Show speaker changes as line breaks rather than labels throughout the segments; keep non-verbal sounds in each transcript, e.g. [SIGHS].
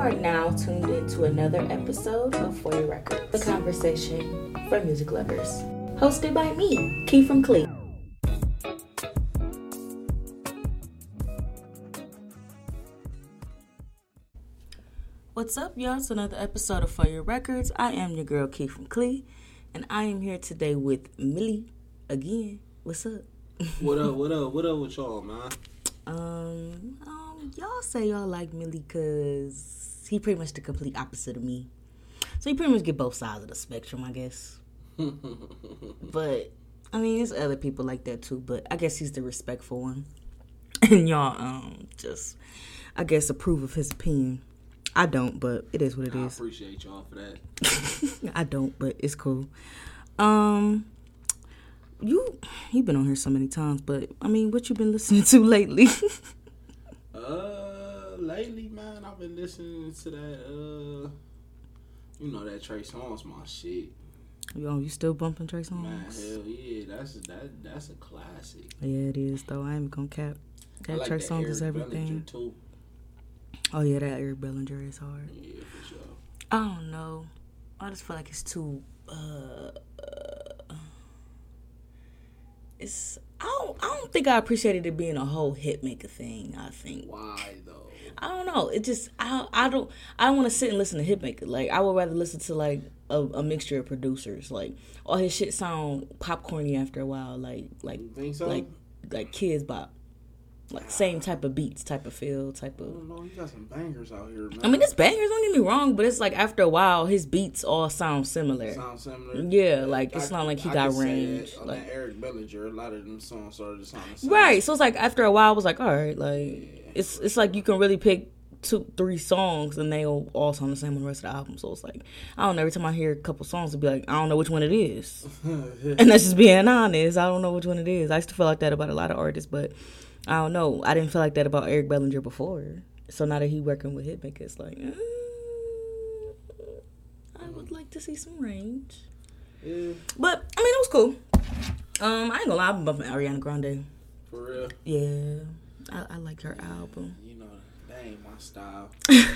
are now tuned into another episode of For Your Records, the conversation for music lovers, hosted by me, Key from Clee. What's up, y'all? It's another episode of For Your Records. I am your girl, Key from Clee, and I am here today with Millie again. What's up?
What up? [LAUGHS] What up? What up with y'all, man?
Um, um, y'all say y'all like Millie because he pretty much the complete opposite of me. So he pretty much get both sides of the spectrum, I guess. [LAUGHS] but I mean, there's other people like that too. But I guess he's the respectful one, [LAUGHS] and y'all um just, I guess, approve of his opinion. I don't, but it is what it
I
is.
appreciate y'all for that. [LAUGHS]
I don't, but it's cool. Um, you you've been on here so many times, but I mean, what you been listening to lately?
Uh, lately, man, I've been listening to that. Uh, you know that Trey Songz my shit.
Yo, you still bumping Trey
Man, hell yeah, that's that that's a classic.
Yeah, it is though. I ain't gonna cap. That
like
Trey
that
Songz is
Eric
everything. Oh yeah, that Eric Bellinger is hard.
Yeah, for sure.
I don't know. I just feel like it's too. uh uh, It's. I don't. I don't think I appreciated it being a whole hit maker thing. I think.
Why though?
I don't know. It just I I don't I don't want to sit and listen to Hitmaka. Like I would rather listen to like a, a mixture of producers. Like all his shit sound popcorny after a while. Like like
so?
like like kids bop. Like same type of beats, type of feel, type
I
of.
don't know. He got some bangers out here, man.
I mean, it's bangers. Don't get me wrong, but it's like after a while, his beats all sound similar.
sound similar.
Yeah, like, it's
I-
not like he
I
got range,
that
like-
Eric Bellinger, a lot of them songs started to sound the.
Right. So it's like after a while, I was like, all right, like it's it's like you can really pick two, three songs, and they all sound the same on the rest of the album. So it's like I don't know. Every time I hear a couple songs, I'll be like, I don't know which one it is, [LAUGHS] and that's just being honest. I don't know which one it is. I used to feel like that about a lot of artists, but I don't know. I didn't feel like that about Eric Bellinger before. So now that he working with Hitmaka, it's like. mm, I would like to see some range,
yeah,
but I mean it was cool. Um, I ain't gonna lie, been bumping Ariana Grande.
for real.
Yeah, I, I like her album.
You know, that ain't my style. [LAUGHS] Can't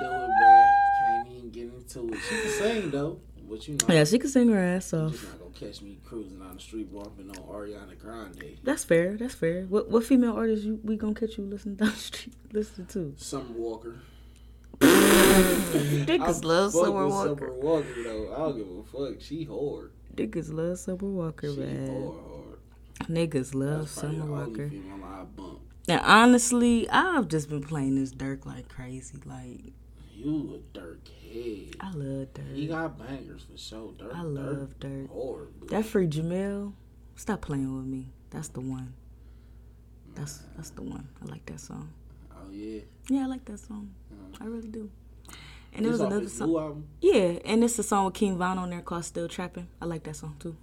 do it, bro. Can't even get into it. She can sing though, but you know,
Yeah, she can sing her ass off.
just not gonna catch me cruising down the street bumping on Ariana Grande.
That's fair. That's fair. What what female artist you we gonna catch you listening down the street [LAUGHS] listening to?
Summer Walker. [LAUGHS]
Niggas love Summer Walker.
Summer Walker though. I don't give a fuck. She hard.
Niggas love Summer Walker,
She
man.
hard, hard.
Niggas love Summer Walker. And honestly, I've just been playing this Dirk like crazy. Like
You a Dirk head.
I love
He
Dirk.
got bangers for sure. Dirk.
I love Dirk. That free Jamil, stop playing with me. That's the one. That's that's the one. I like that song.
Oh yeah.
Yeah, I like that song. Uh-huh. I really do. And there was another song. Yeah, and it's a song with King Von on there called "Still Trapping." I like that song too.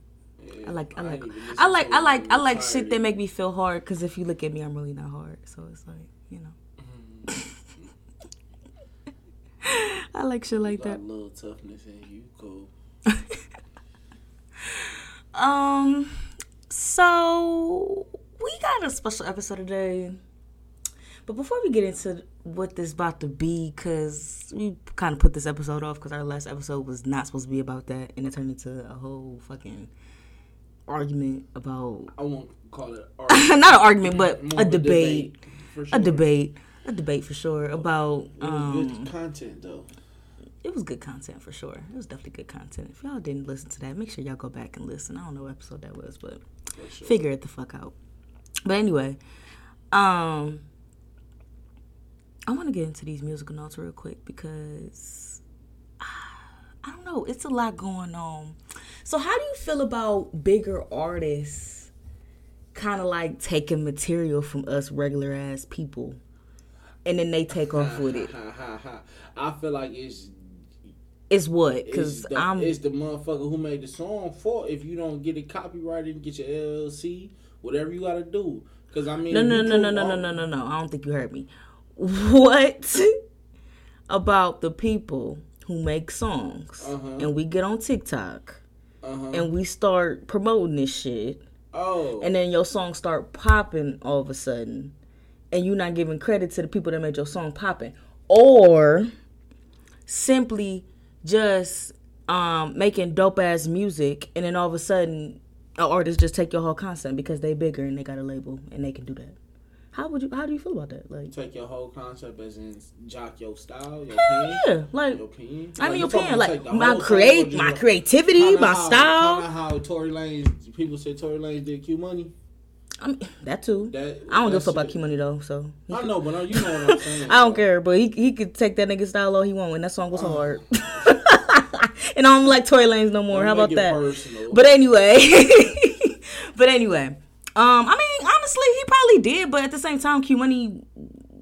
Yeah,
I like, I like, I like, I like, I like shit that make me feel hard. Because if you look at me, I'm really not hard. So it's like, you know, mm-hmm. [LAUGHS] I like shit like that.
a little toughness in you. Cool. [LAUGHS]
Um, so we got a special episode today. But before we get into what this about to be, because we kind of put this episode off because our last episode was not supposed to be about that, and it turned into a whole fucking argument about
I won't call it [LAUGHS] art.
not an argument, but a
of
debate,
for
a debate, a debate for sure about. Um,
good content though.
it was good content for sure. It was definitely good content. If y'all didn't listen to that, make sure y'all go back and listen. I don't know what episode that was, but
sure.
figure it the fuck out. But anyway, um, I want to get into these musical notes real quick because ah, I don't know. It's a lot going on. So, how do you feel about bigger artists kind of like taking material from us regular ass people and then they take off with it? [LAUGHS]
I feel like it's
It's what? Because I'm.
it's the motherfucker who made the song for. If you don't get it copyrighted and get your LLC, whatever you gotta do. Because I mean,
No, no, no, no, no, no, no, no, no. I don't think you heard me. What [LAUGHS] about the people who make songs
Uh-huh.
and we get on TikTok
Uh-huh.
and we start promoting this shit
Oh,
and then your song start popping all of a sudden and you're not giving credit to the people that made your song popping or simply just um making dope ass music and then all of a sudden an artist just take your whole concept because they bigger and they got a label and they can do that. How would you how do you feel about that? Like
Take your whole concept as in jock your style, your
hell
pen,
yeah. Like
your pen.
I mean, your pen, like my create, my creativity, my
how-
style.
How Tory Lanez people say Tory Lanez did Q Money.
I mean, that too.
That
I don't give a fuck about. Q Money though, so
I know, but you know what I'm [LAUGHS] saying.
I don't care. But he he could take that nigga style all he want, and that song
Oh.
was hard. [LAUGHS] and I don't like Tory Lanez no more.
Don't
How about that?
personal.
But anyway, [LAUGHS] but anyway, um, I mean, honestly, he probably did, but at the same time, Q Money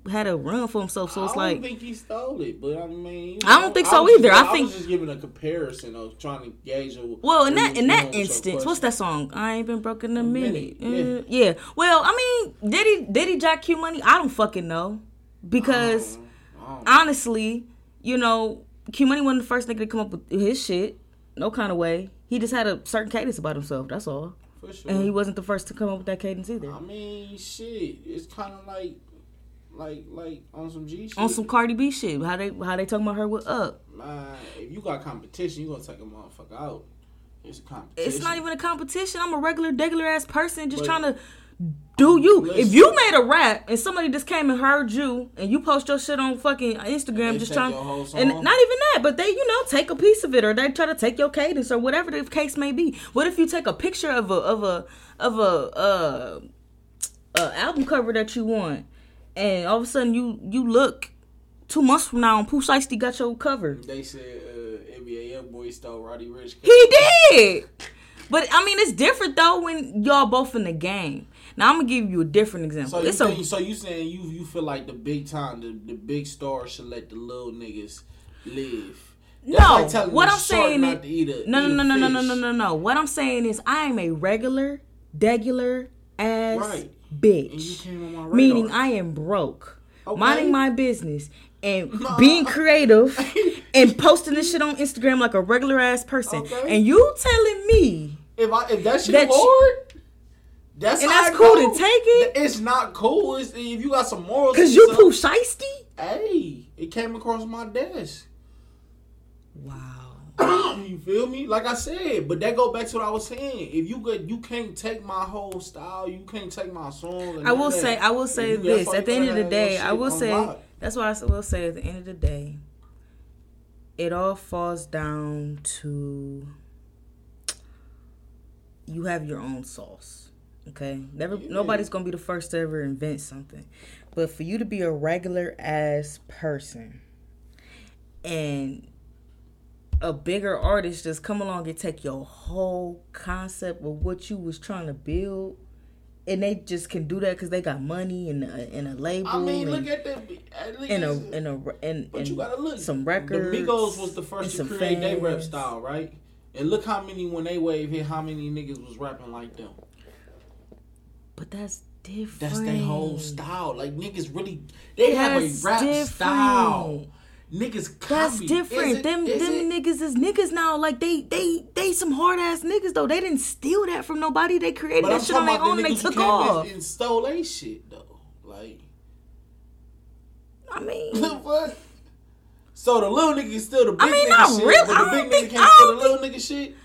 had a run for himself, so it's like.
I don't think he stole it, but I mean, you
I don't think so
just-
either. I
was
think-
just giving a comparison of trying to gauge. A,
Well, in that in that
going with your
instance, what's that song? I ain't been broken in a minute.
minute,
Uh, yeah. Well, I mean, did he did he jack Q Money? I don't fucking know because
I don't-
honestly, you know, Q Money wasn't the first nigga to come up with his shit. No kind of way. He just had a certain cadence about himself. That's all.
for sure.
And he wasn't the first to come up with that cadence either.
I mean, shit. It's kind of like, like, like on some G shit.
On some Cardi B shit. How they how they talking about her with up?
Man, if you got competition, you gonna take a motherfucker out. It's a competition.
It's not even a competition. I'm a regular, regular ass person just
But-
trying to do you. If you made a rap and somebody just came and heard you and you post your shit on fucking Instagram, just trying and not even that, but they you know take a piece of it or they try to take your cadence or whatever the case may be. What if you take a picture of a of a of a uh, uh album cover that you want and all of a sudden you you look two months from now and Pooh Shiesty got your cover.
They said uh, NBA young boy stole Roddy Ricch.
He did. But I mean, it's different though when y'all both in the game. Now I'm gonna give you a different example.
So you,
a
so you saying you you feel like the big time the, the big stars should let the little niggas live? That's
no.
like
what I'm saying is
to eat a,
no,
eat
no, no, no, no, no, no, no. What I'm saying is I am a regular, regular ass
Right.
Bitch.
And you came on my radar.
Meaning I am broke,
Okay.
minding my business, and [LAUGHS] being creative, [LAUGHS] and posting this shit on Instagram like a regular ass person.
Okay.
And you telling me
If I if that's your
That you-
that's
And that's
it
cool
go.
to take it?
It's not cool. It's, if you got some morals,
because you Pooh Shiesty?
Hey, it came across my desk.
Wow. [COUGHS]
you feel me? Like I said, but that go back to what I was saying. If you could, you can't take my whole style. You can't take my song.
I will say, I will say this. At the end of the day, I will say that's why I will say at the end of the day, it all falls down to you have your own sauce. Okay, never
Yeah.
nobody's gonna be the first to ever invent something, but for you to be a regular ass person and a bigger artist just come along and take your whole concept of what you was trying to build and they just can do that because they got money and a, and a label
I mean,
and,
look at the at least,
and a and a and,
But
and
you gotta look.
some records.
The Migos was the first to create their rap style, right? And look how many when they wave hit, how many niggas was rapping like them.
But that's different.
That's their whole style. Like niggas really, they
That's
have a rap
different.
style. Niggas copy.
That's different.
it-
them them
it?
niggas is niggas now. Like they they they some hard ass niggas though. They didn't steal that from nobody. They created
But
that
I'm
shit on their own
the
and they took off.
and stole they shit though. Like
I mean, [LAUGHS]
what? So the little nigga still the big
I mean,
nigga
not
shit,
really.
but the big
think-
nigga
I
can't steal the little nigga shit.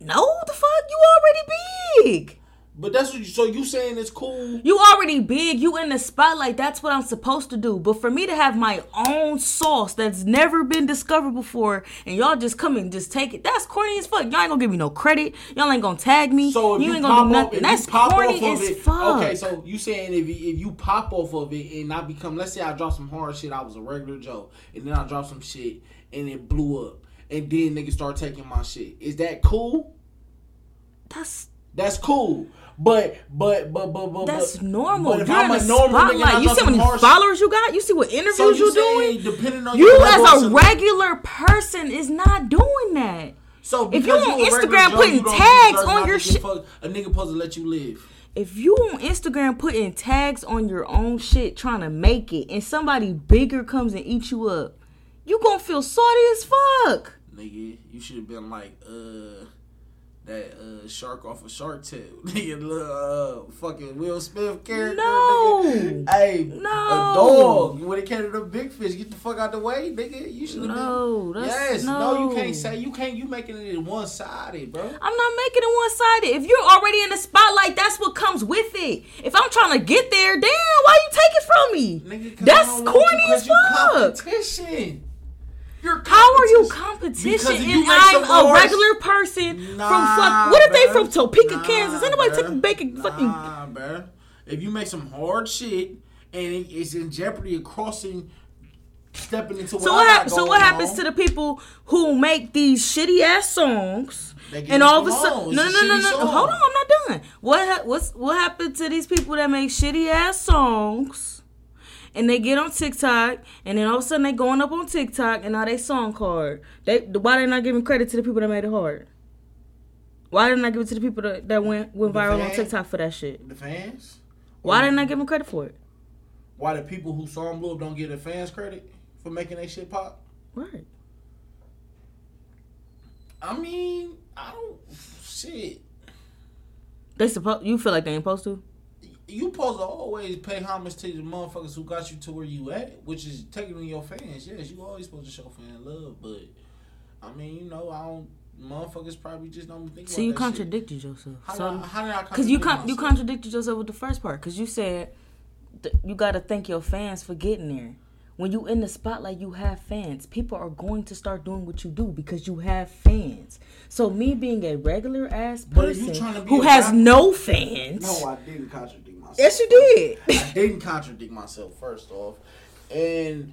no, the fuck, you already big.
But that's what you. So you saying it's cool?
You already big. You in the spotlight. That's what I'm supposed to do. But for me to have my own sauce that's never been discovered before, and y'all just come and just take it, that's corny as fuck. Y'all ain't gonna give me no credit. Y'all ain't gonna tag me.
So if
you
you,
ain't
pop
gonna do nothing. That's corny as
it,
fuck.
okay. So you saying if you, if you pop off of it and I become, let's say I drop some hard shit, I was a regular Joe, and then I drop some shit and it blew up, and then niggas start taking my shit. Is that cool?
that's
That's cool. But but but but but
that's
but,
normal.
But if
You're
I'm
in
a normal nigga.
You see how many
hard
followers you got? You see what interviews
So you
you doing?
depending on
You as a regular person is not doing that.
So
if you
because
on Instagram putting tags on your shit-
a nigga supposed to let you live.
if you on Instagram putting tags on your own shit trying to make it and somebody bigger comes and eat you up, you gonna feel salty as fuck.
Nigga, you should have been like, uh, that uh, shark off of Shark Tale. [LAUGHS] Nigga, little uh, fucking Will Smith character.
No.
Nigga. Hey,
No.
a dog. When it came to the big fish, get the fuck out the way, nigga. You should have
No,
been. Yes, no.
no.
you can't say you can't. You making it one sided, bro.
I'm not making it one sided. If you're already in the spotlight, that's what comes with it. If I'm trying to get there, damn, why you take it from me?
Nigga,
That's
I don't want
corny as fuck.
competition. You're
How are you
competition.
competition
Because if you
and I'm a regular person from fuck? What if they from Topeka,
Nah,
Kansas? Ain't nobody
bruh.
taking bacon fucking.
Nah, bruh. If you make some hard shit and it's in jeopardy of crossing, stepping into what
So what happens? So what happens
on,
to the people who make these shitty ass songs? And all of a sudden, no, no, no, no, no. Hold on, I'm not done. What ha- what's what happened to these people that make shitty ass songs? And they get on TikTok, and then all of a sudden they going up on TikTok, and now they song hard. They why they not giving credit to the people that made it hard? Why they not give it to the people that, that went went viral on? TikTok for that shit?
The fans?
Why
Or
they not giving credit for it?
Why the people who saw blow up don't get the fans credit for making that shit pop?
Right.
I mean, I don't. Shit.
They supposed you feel like they ain't supposed to?
You supposed to always pay homage to the motherfuckers who got you to where you at, which is technically your fans. Yes, you always supposed to show fan love, but I mean, you know, I don't. Motherfuckers probably just don't think. So
you
that
contradicted yourself.
How,
So
did I, how did I?
Because you con- you contradicted yourself with the first part. Because you said th- you got to thank your fans for getting there. When you in the spotlight, you have fans. People are going to start doing what you do because you have fans. So me being a regular ass
But if you
person who has
rap-
no fans,
No, I didn't contradict myself.
yes you did.
I didn't contradict myself first off, and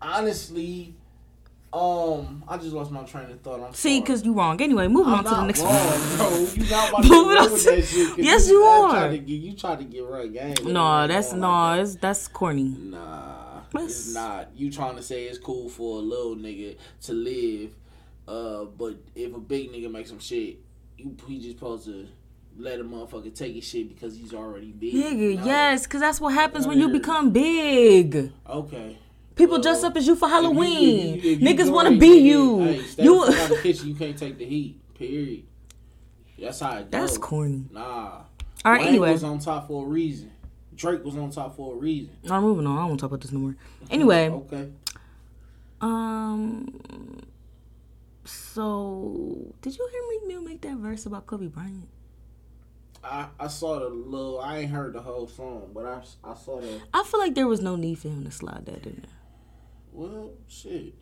honestly, um, I just lost my train of thought. I'm
See, because you wrong. Anyway, moving
I'm
on to the next
wrong,
one. [LAUGHS]
bro. You not about [LAUGHS] to
Moving on to-
that shit.
Yes, you
I
are.
Tried to get, you tried to get right game.
No,
ain't
that's no,
like that.
that's corny.
Nah,
That's-
it's not. You trying to say it's cool for a little nigga to live, uh, but if a big nigga makes some shit, you he just supposed to let a motherfucker take his shit because he's already big.
Nigga,
No.
yes, because that's what happens when you become big.
Okay.
People
Well,
dress up as you for
If you- if
Halloween.
you- if
Niggas want to be you.
Hey,
you.
out the kitchen. You can't take the heat. Period. That's how it
That's
goes.
corny.
Nah.
All right,
Wayne
anyway.
was on top for a reason. Drake was on top for a reason.
I'm moving on. I don't want to talk about this no more. Anyway, [LAUGHS]
Okay.
um, so did you hear Meek Mill make that verse about Kobe Bryant?
I, I saw the little. I ain't heard the whole song, but I, I saw the.
I feel like there was no need for him to slide that in there.
Well, shit.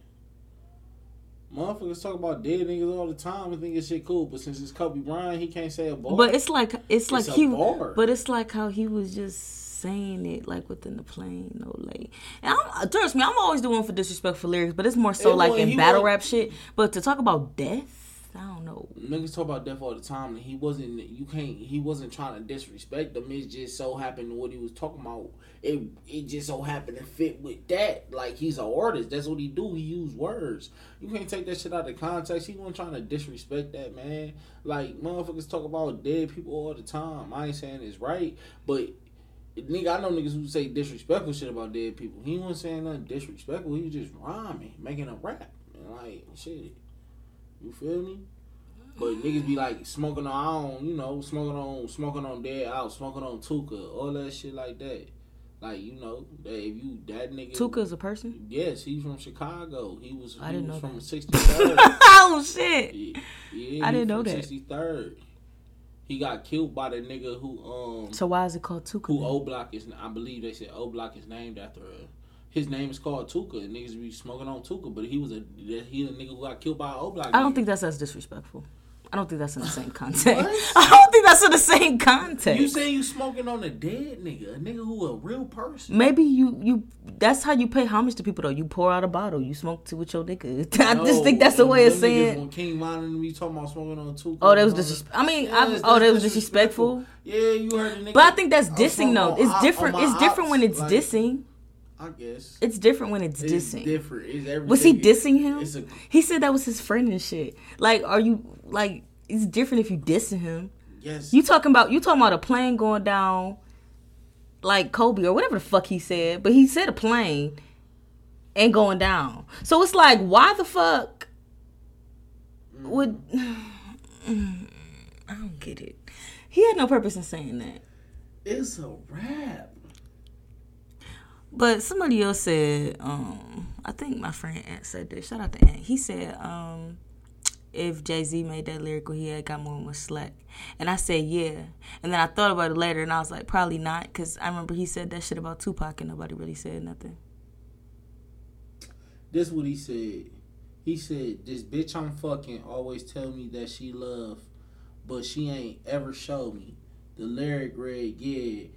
Motherfuckers talk about dead niggas all the time and think it's shit cool, but since it's Kobe Bryant, he can't say a bar.
But it's like it's like
a
he,
bar.
but it's like how he was just saying it like within the plane, no late. And I'm, uh, trust me, I'm always the one for disrespectful lyrics, but it's more so
It
like in battle rap shit. But to talk about death, I don't know.
niggas talk about death all the time, and he wasn't. You can't. He wasn't trying to disrespect them. It just so happened what he was talking about. It it just so happened to fit with that. Like he's an artist. That's what he do. He use words. You can't take that shit out of context. He wasn't trying to disrespect that man. Like motherfuckers talk about dead people all the time. I ain't saying it's right, but. Nigga, I know niggas who say disrespectful shit about dead people. He wasn't saying nothing disrespectful. He was just rhyming, making a rap. And like, shit. You feel me? But niggas be like smoking on, you know, smoking on, smoking on dead out, smoking on Tooka, all that shit like that. Like you know, that if you that nigga,
Tooka is a person.
yes, he's from Chicago. He was,
I
he
didn't
was
know
from. Sixty Third. [LAUGHS]
oh shit!
yeah, yeah,
I didn't know that.
Sixty Third. He got killed by the nigga who um
So why is it called Tooka?
who? O Block is. I believe they said O Block is named after. Uh, his name is called Tooka. And niggas be smoking on Tooka, but he was a he the nigga who got killed by O Block.
I don't think that's as disrespectful. I don't think that's in the same context. [LAUGHS] I don't think that's in the same context.
You saying you smoking on a dead nigga, a nigga who a real person.
Maybe you you that's how you pay homage to people though. You pour out a bottle, you smoke to with your nigga. [LAUGHS] I just think that's the way of saying.
When King Von and me talking about smoking on two.
Oh, oh, that was disrespectful. I mean, I,
Yes,
oh, that was disrespectful.
Yeah, you heard the nigga.
But I think that's dissing though. It's different. It's different when it's
like,
dissing.
I guess
It's different when it's
it's
dissing.
different. It's everything.
Was he dissing him?
A,
He said that was his friend and shit. Like, are you like? It's different if you dissing him.
yes.
You talking about you talking about a plane going down, like Kobe or whatever the fuck he said, but he said a plane and going down. So it's like, why the fuck mm. would? [SIGHS] I don't get it. He had no purpose in saying that.
It's a rap.
But somebody else said, um, I think my friend Ant said this. Shout out to Ant. He said, um, if Jay Z made that lyrical, he had got more much slack. And I said, yeah. And then I thought about it later, and I was like, probably not, because I remember he said that shit about Tupac, and nobody really said nothing.
This what he said. He said, "This bitch I'm fucking always tell me that she love, but she ain't ever show me." The lyric read, "Yeah,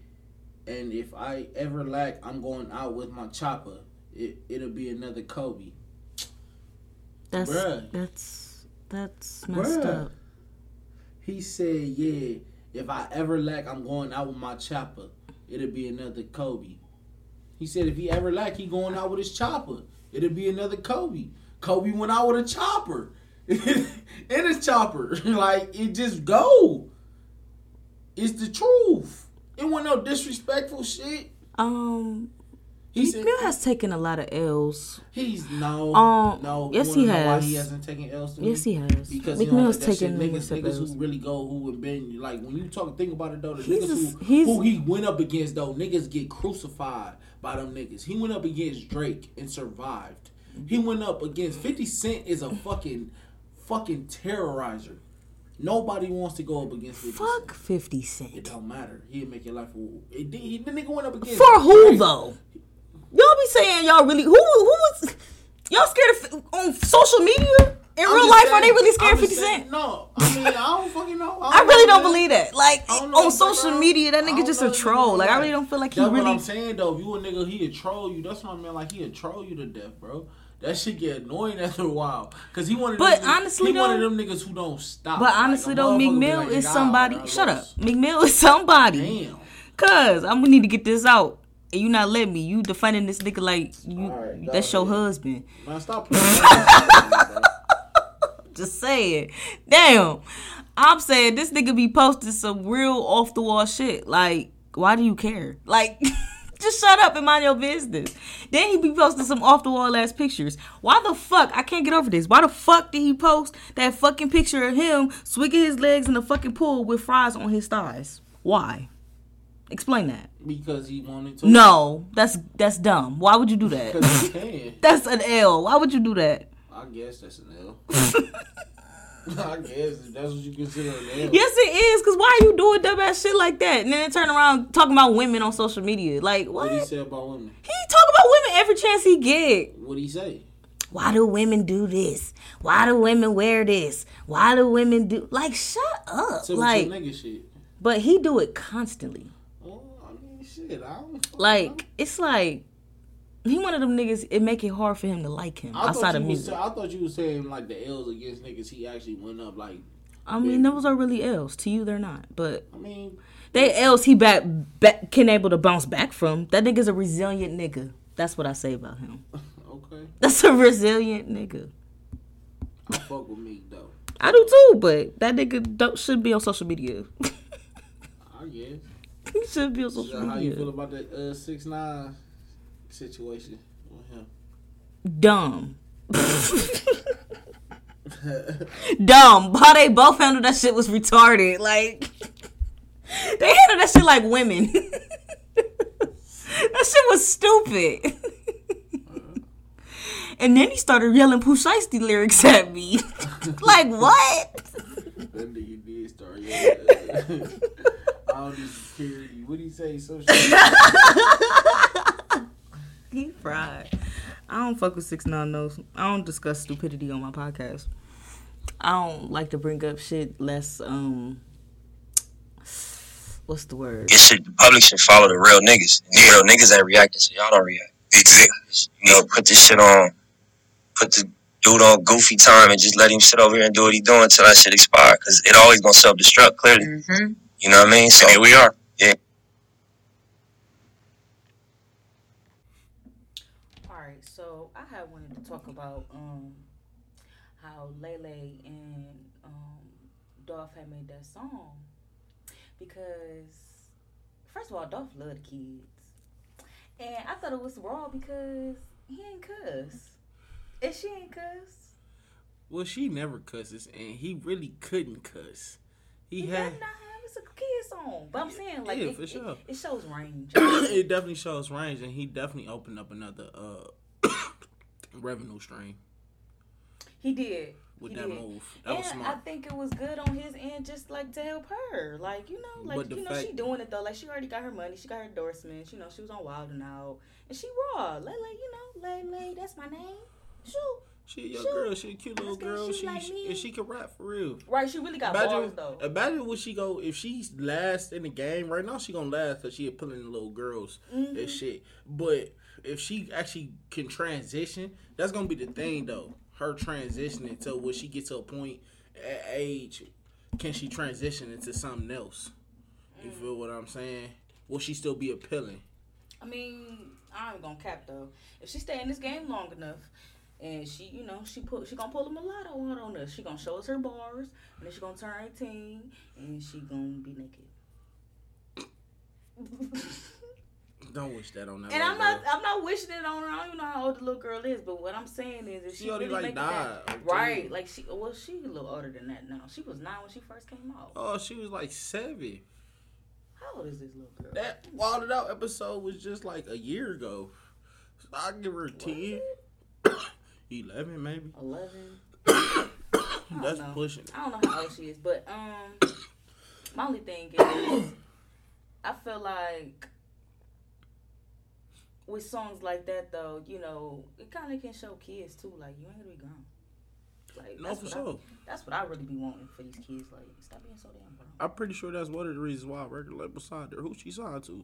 and if I ever lack, I'm going out with my chopper. It it'll be another Kobe."
That's
Bruh.
that's that's messed
Bruh.
up.
He said, "Yeah, if I ever lack, I'm going out with my chopper. It'll be another Kobe." He said, "If he ever lack, he going out with his chopper. It'll be another Kobe. Kobe went out with a chopper, [LAUGHS] and his chopper. [LAUGHS] like it just go. It's the truth. It wasn't no disrespectful shit."
Um,
He said,
Mill has taken a lot of L's.
"He's no,
Um,
no.
yes, he
know Why
has.
he hasn't taken L's me?
Yes, he has.
Because
Meek
he don't
Mill's
take that shit.
taken
niggas, niggas
L's.
who really go who have been like when you talk think about it though the
He's
niggas
a-
who, who he went up against though niggas get crucified by them niggas. He went up against Drake and survived. He went up against Fifty Cent is a fucking fucking terrorizer. Nobody wants to go up against 50
Fuck
Cent.
50
It don't matter. He'll make your life. a- It, he, the nigga went up against
For who though? Y'all be saying y'all really who who was y'all scared of on social media? In
I'm
real life, are they really scared of 50
just saying-
Cent?
No, I mean I don't fucking know.
I [LAUGHS] really don't
know,
believe that. Like
I know,
on social media, that
I
nigga just a troll. Like I really don't feel like he
That's what
really.
I'm saying though. If you a nigga, he'll troll you. That's what I mean. Like he'll troll you to death, bro. That shit get annoying [LAUGHS] after a while. Cause he one of
But
them,
honestly,
he one of
though-
them niggas who don't stop.
But honestly
a
though, Meek Mill
like,
is somebody. Shut up.
lost."
Meek Mill is somebody.
Damn.
Cause I'm gonna need to get this out. And you not letting me. You defending this nigga like you.
Alright, go
that's your
ahead.
husband.
Man, stop [LAUGHS] playing. that shit, bro.
Just saying. Damn. I'm saying this nigga be posting some real off the wall shit. Like, why do you care? Like, [LAUGHS] just shut up and mind your business. Then he be posting some off the wall ass pictures. Why the fuck? I can't get over this. Why the fuck did he post that fucking picture of him swinging his legs in the fucking pool with fries on his thighs? Why? Explain that.
Because he wanted to.
No, that's that's dumb. Why would you do that?
Because he can. [LAUGHS]
That's an L. Why would you do that?
I guess that's an L. [LAUGHS] [LAUGHS] I guess if that's what you consider an.
Yes, it is. Cause why are you doing dumbass shit like that? And then turn around talking about women on social media. Like what?
What he say about women?
He talk about women every chance he get.
What he say?
Why do women do this? Why do women wear this? Why do women do like shut up?
Typical
like,
nigga shit.
but he do it constantly.
Oh, I mean, shit. I don't. fucking know.
Like it's like he one of them niggas. It make it hard for him to like him
I
outside of
was
music.
sa- I thought you was saying like the L's against niggas. He actually went up. Like,
I mean, those are really L's. To you, they're not. But
I mean,
They else he back, back can able to bounce back from. That nigga's a resilient nigga. That's what I say about him. [LAUGHS]
okay.
That's a resilient nigga.
I fuck with Meek though.
I do too, but that nigga don't, should be on social media. [LAUGHS]
I guess.
he should be on
So
social
how you feel about that uh, six nine situation with him?
Dumb. Dumb. How they both handled that shit was retarded. Like they handled that shit like women. that shit was stupid. and then he started yelling Pooh Shiesty lyrics at me. [LAUGHS] like what?
That nigga did start yelling. [LAUGHS] I don't need security. What do you say? So shit. [LAUGHS] [LAUGHS]
He fried. I don't fuck with six nine no. I don't discuss stupidity on my podcast. I don't like to bring up shit less um what's the word?
it should the public should follow the real niggas. And the real niggas ain't reacting, so y'all don't react. Exactly. You know, put this shit on, put the dude on goofy time, and just let him sit over here and do what he doing until that shit expire. Cause it always gonna self destruct. Clearly,
Mm-hmm.
you know what I mean. So here we are.
Alright, so I had wanted to talk about um how Lay Lay and um Dolph had made that song. Because first of all, Dolph loved kids. And I thought it was raw because he ain't cuss. And she ain't cuss.
Well, she never cusses, and he really couldn't cuss. He
He
had.
better not have it's a kid song. But I'm saying like
Yeah,
it,
for
it- it, shows range. [COUGHS]
it definitely shows range, and he definitely opened up another uh revenue stream
he did.
with
he
that
did.
move. That was
and I think it was good on his end, just like to help her. Like you know, like you know,
fact-
she doing it though. Like she already got her money, she got her endorsements. You know, she was on Wild and Out, and she raw. Lay Lay, you know, Lay Lay, that's my name. Shoot,
She a young girl. She a cute little girl.
she
She,
like
she and she can rap for real.
right? She really got
Imagine,
though.
imagine what she go if she's last in the game right now. She gonna last because she appealing to little girls
Mhm.
and shit. But if she actually can transition, that's gonna be the thing though. Her transitioning to when she gets to a point at age, can she transition into something else? You
Mm.
feel what I'm saying? Will she still be appealing?
I mean, I ain't gonna cap though. If she stay in this game long enough, and she, you know, she put, she gonna pull a mulatto out on us. She gonna show us her bars, and then she gonna turn eighteen, and she gonna be naked. [LAUGHS]
Don't wish that on that.
And I'm not,
girl.
I'm not wishing it on her. I don't even know how old the little girl is, but what I'm saying is, if
She
she,
already,
really
like, died,
that, right? Like she, well, she a little older than that now. She was nine when she first came out.
Oh, she was like seven.
How old is this little girl?
That Wilded Out episode was just like a year ago. So I give her a
Was
10. [COUGHS] 11 maybe.
Eleven. [COUGHS]
That's
know.
pushing.
I don't know how old she is, but um, my only thing is, [COUGHS] I feel like with songs like that, though, you know, it kind of can show kids too, like you ain't gonna be grown. Like
No,
that's
for
what
sure.
I, that's what I really be wanting for these kids. Like, stop being so damn grown.
I'm pretty sure that's one of the reasons why record label signed her. Who she signed to?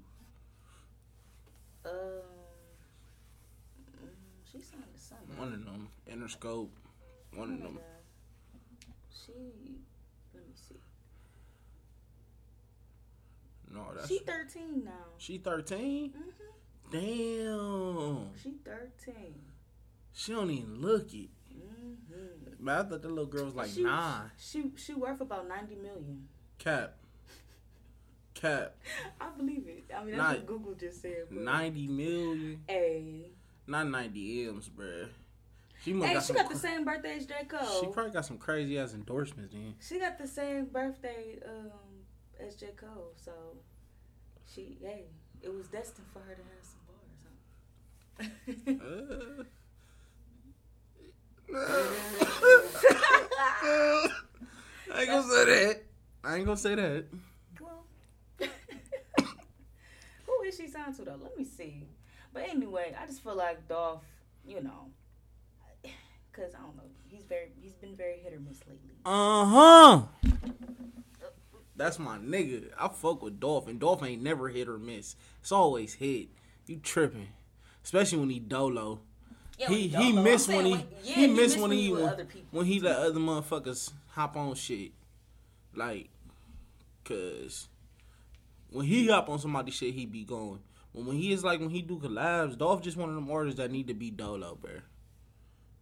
Um, she signed to somebody.
One of them. Interscope. One of
Oh
them.
God. She, let me see.
No, that's
She 13 now.
she 13.
hmm
Damn.
She 13.
She don't even look it.
hmm
Man, I thought the little girl was like
she,
nine.
She she worth about 90 million.
Cap. Cap. [LAUGHS]
I believe it. I mean, that's what Google just said. But,
90 million.
Hey,
Not 90 M's, bruh. She must
hey,
got
she got the same birthday as J Cole.
She probably got some crazy ass endorsements then.
She got the same birthday um, as J Cole, so she hey, it was destined for her to have some.
I ain't gonna say that. I ain't gonna say that.
Who is she signed to though? Let me see. But anyway, I just feel like Dolph, you know, because I don't know, he's very, he's been very hit or miss lately.
Uh huh. That's my nigga. I fuck with Dolph, and Dolph ain't never hit or miss. It's always hit. You tripping, especially when he dolo.
Yeah,
he he. Missed when he
when- yeah,
he
he
missed when he
he
when, he let other motherfuckers hop on shit, like, cause when he hop on somebody's shit, he be going. But when he is like when he do collabs, Dolph just one of them artists that need to be dolo, bro.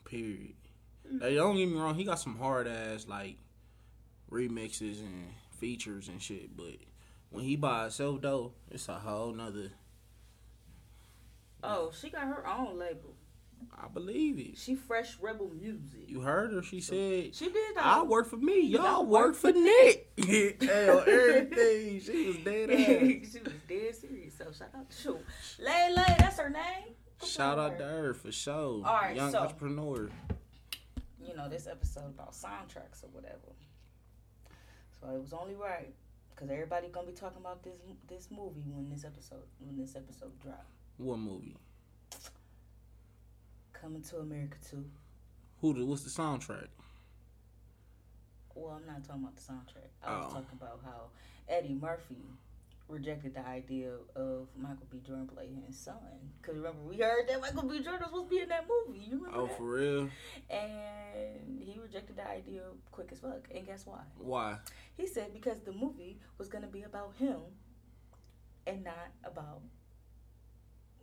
Period. Mm. Like, don't get me wrong, he got some hard ass like remixes and features and shit, but when he by himself though, it's a whole nother.
Oh, she got her own label.
I believe it.
She Fresh Rebel Music.
You heard her? She said,
She did that.
"I work for me, y'all work
work
for Nick." [LAUGHS] [LAUGHS] Hell, everything. She was dead [LAUGHS] ass.
she was dead serious. So shout out to. Lay Lay, that's her name. Come
Shout out to her for sure.
All right,
Young
so-
entrepreneur.
you know, this episode about soundtracks or whatever. So it was only right because everybody gonna be talking about this this movie when this episode when this episode drop.
What movie?
Coming to America too.
Who? The, what's the soundtrack?
Well, I'm not talking about the soundtrack. I was
Oh.
talking about how Eddie Murphy rejected the idea of Michael B. Jordan playing his son. Cause remember we heard that Michael B. Jordan was supposed to be in that movie. You remember
Oh,
that?
for real?
And he rejected the idea quick as fuck. And guess why?
Why?
He said because the movie was gonna be about him and not about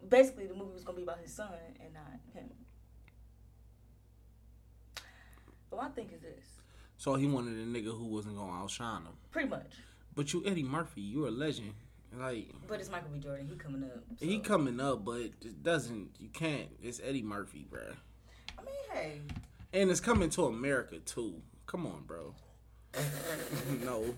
basically the movie was gonna be about his son and not him. But my thing is this.
So he wanted a nigga who wasn't gonna outshine him.
Pretty much.
But you, Eddie Murphy, you're a legend. Like
But it's Michael B. Jordan, he coming up. so-
he coming up, but it doesn't. You can't. It's Eddie Murphy, bruh.
I mean, hey.
And it's coming to America too. Come on, bro. [LAUGHS] no,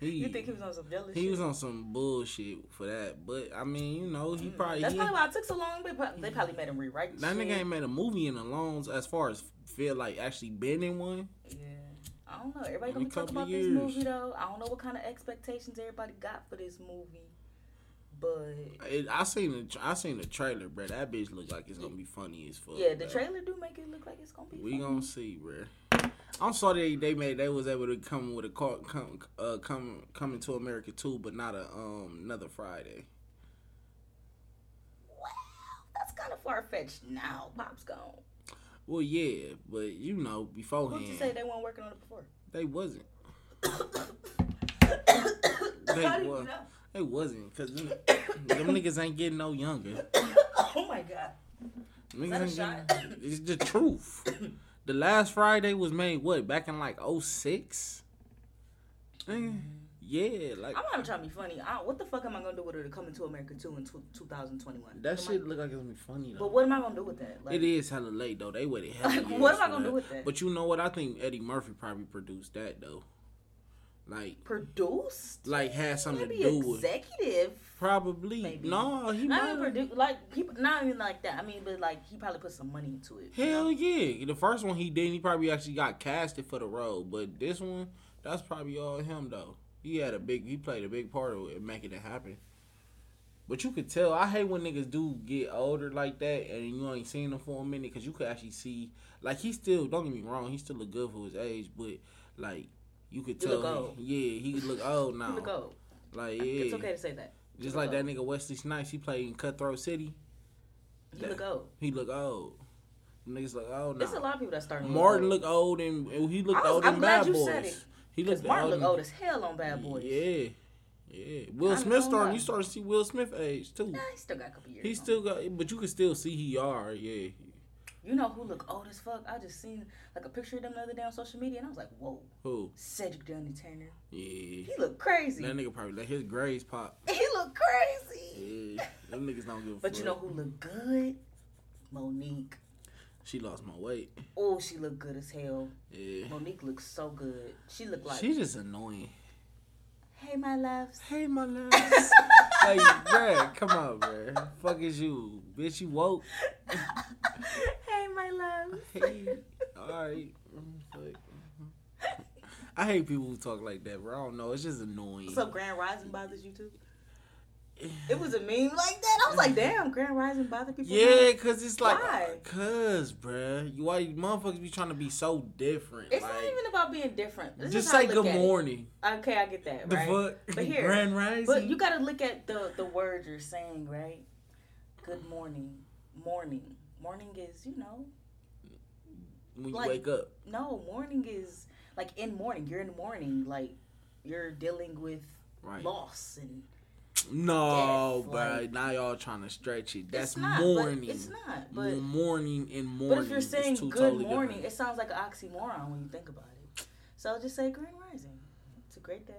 He,
You think he was on some jealous
he
shit?
was on some bullshit for that, but I mean, you know, he probably
Mm, That's
he,
probably why it took so long. They probably, they probably made him rewrite
that
shit.
nigga ain't made a movie in a long as far as feel like actually been in one.
Yeah. I don't know. Everybody gonna be talking about
of
this movie though. I don't know what kind of expectations everybody got for this movie, but
It, I seen the I seen the trailer, bro. That bitch look like it's gonna be funny as fuck.
yeah, the
bruh.
trailer do make it look like it's gonna be. Funny.
We
funny.
gonna see, bro. I'm sorry they, they made they was able to come with a call, come uh come coming to America too, but not a um another Friday.
Well, that's kind of far fetched now. Pop's gone.
Well, yeah, but you know
Who'd you say they weren't working on it before?
they wasn't. [COUGHS]
How
They was.
know?
They wasn't because them, them niggas ain't getting no younger. [COUGHS]
oh my god.
Niggas ain't getting- it's the truth. [COUGHS] The last Friday was made what back in like 06? Eh, mm-hmm. Yeah, like
I'm not trying to be funny. I, what the fuck am I gonna do with her to come into America 2 in tw 2021?
that
am I-
shit look like it's gonna be funny though.
But what am I gonna do with that? Like,
It is hella late though. They waited [LAUGHS] hella
Like, what am I gonna
that.
do with that?
But you know what? I think Eddie Murphy probably produced that though. Like,
produced?
like had something
Maybe
to do with
executive.
probably.
Maybe.
No, he
Not
might.
even produce, like people, not even like that. I mean, but like he probably put some money into it.
Hell yeah! The first one he did, he probably actually got casted for the role. But this one, that's probably all him though. He had a big, he played a big part of it, making it happen. But you could tell. I hate when niggas do get older like that, and you ain't seen them for a minute, because you could actually see, like he still. Don't get me wrong, he still look good for his age, but like you could
He
tell.
look old.
yeah, he look old [LAUGHS] now.
He look old.
Like yeah,
It's okay to say that. He
just like that nigga Wesley Snipes. He played in Cutthroat City.
He look old.
He look old. Niggas look old now.
There's a lot of people that starting. to
Martin
look
looked old and, and he looked
was-
old
I'm
in Bad
you
Boys. He looked
Martin
old.
look
in-
old as hell on Bad Boys.
Yeah, yeah. Will
I
Smith starting. You start to see Will Smith age too.
Nah, he still got a couple years.
He still got, but you can still see he are. Yeah.
You know who look old as fuck? I just seen like a picture of them the other day on social media, and I was like, whoa,
who?
Cedric the Entertainer.
Yeah,
He look crazy.
that nigga probably let his grades pop. [LAUGHS]
He look crazy.
Yeah, them niggas don't give a
But you know who look good? Monique.
She lost my weight.
Oh, she look good as hell.
Yeah,
Monique looks so good. She look like,
she just annoying.
hey, my loves.
Hey, my [LAUGHS] loves. Like, bruh, come on, bruh. Fuck is you, bitch? You woke. [LAUGHS]
hey, my love.
Hey, alright. I hate people who talk like that, bro. I don't know. It's just annoying.
So Grand Rising bothers you too? It was a meme like that. I was like, damn, Grand Rising bother people.
yeah, cause it's like,
Why?
cause, bruh, you why you motherfuckers be trying to be so different?
It's
like,
not even about being different. This
just
is how I
say good morning.
Okay, I get that,
The
right?
fuck,
But [LAUGHS] here,
Grand Rising.
But you got to look at the the words you're saying, right? Good morning, morning, morning is you know
when you
like-
wake up,
no morning is like in morning. You're in mourning, like you're dealing with
right?
loss and
No, bruh.
like-
now y'all trying to stretch it. That's
not.
morning.
But it's not. But
morning and morning.
but if you're saying good
totally
morning,
different.
it sounds like an oxymoron when you think about it. So just say Grand Rising. It's a great day.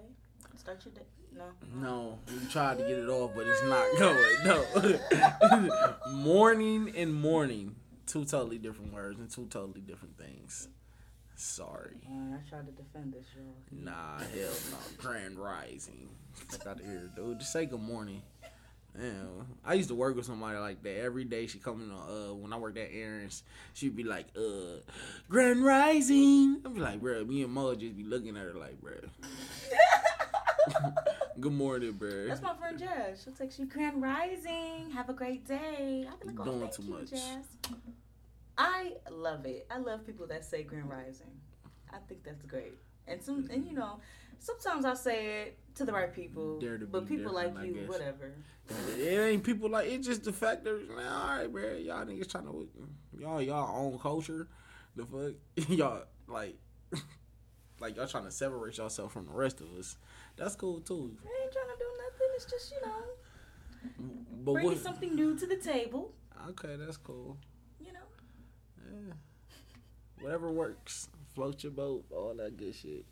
Start your day. No.
No, we tried to get it off, but it's not going. No. [LAUGHS] morning and morning. Two totally different words and two totally different things. Sorry.
Uh, I tried to defend this, y'all.
Nah, hell no. Grand Rising. Fuck out of here, dude. Just say good morning. Damn. I used to work with somebody like that. Every day she come in uh when I worked at Aaron's, she'd be like, uh, Grand Rising. I'd be like, bro, me and Mo just be looking at her like, bro. [LAUGHS] good morning, bro.
That's my friend Jazz. She'll text you Grand Rising. Have a great day. I'll be like, oh,
Doing
thank
too
you,
much.
Jazz. I love it. I love people that say Grand Rising. I think that's great. And some, and you know, sometimes I say it to the right people,
Dare to
but people like you, whatever.
It ain't people like it's just the fact that man, all right, bro. Y'all niggas trying to y'all y'all own culture. The fuck [LAUGHS] y'all like [LAUGHS] like y'all trying to separate yourself from the rest of us. That's cool too.
I ain't trying to do nothing. It's just you know,
But
bringing
what?
something new to the table.
Okay, that's cool.
You. [LAUGHS]
Whatever works. Float your boat, all that good shit.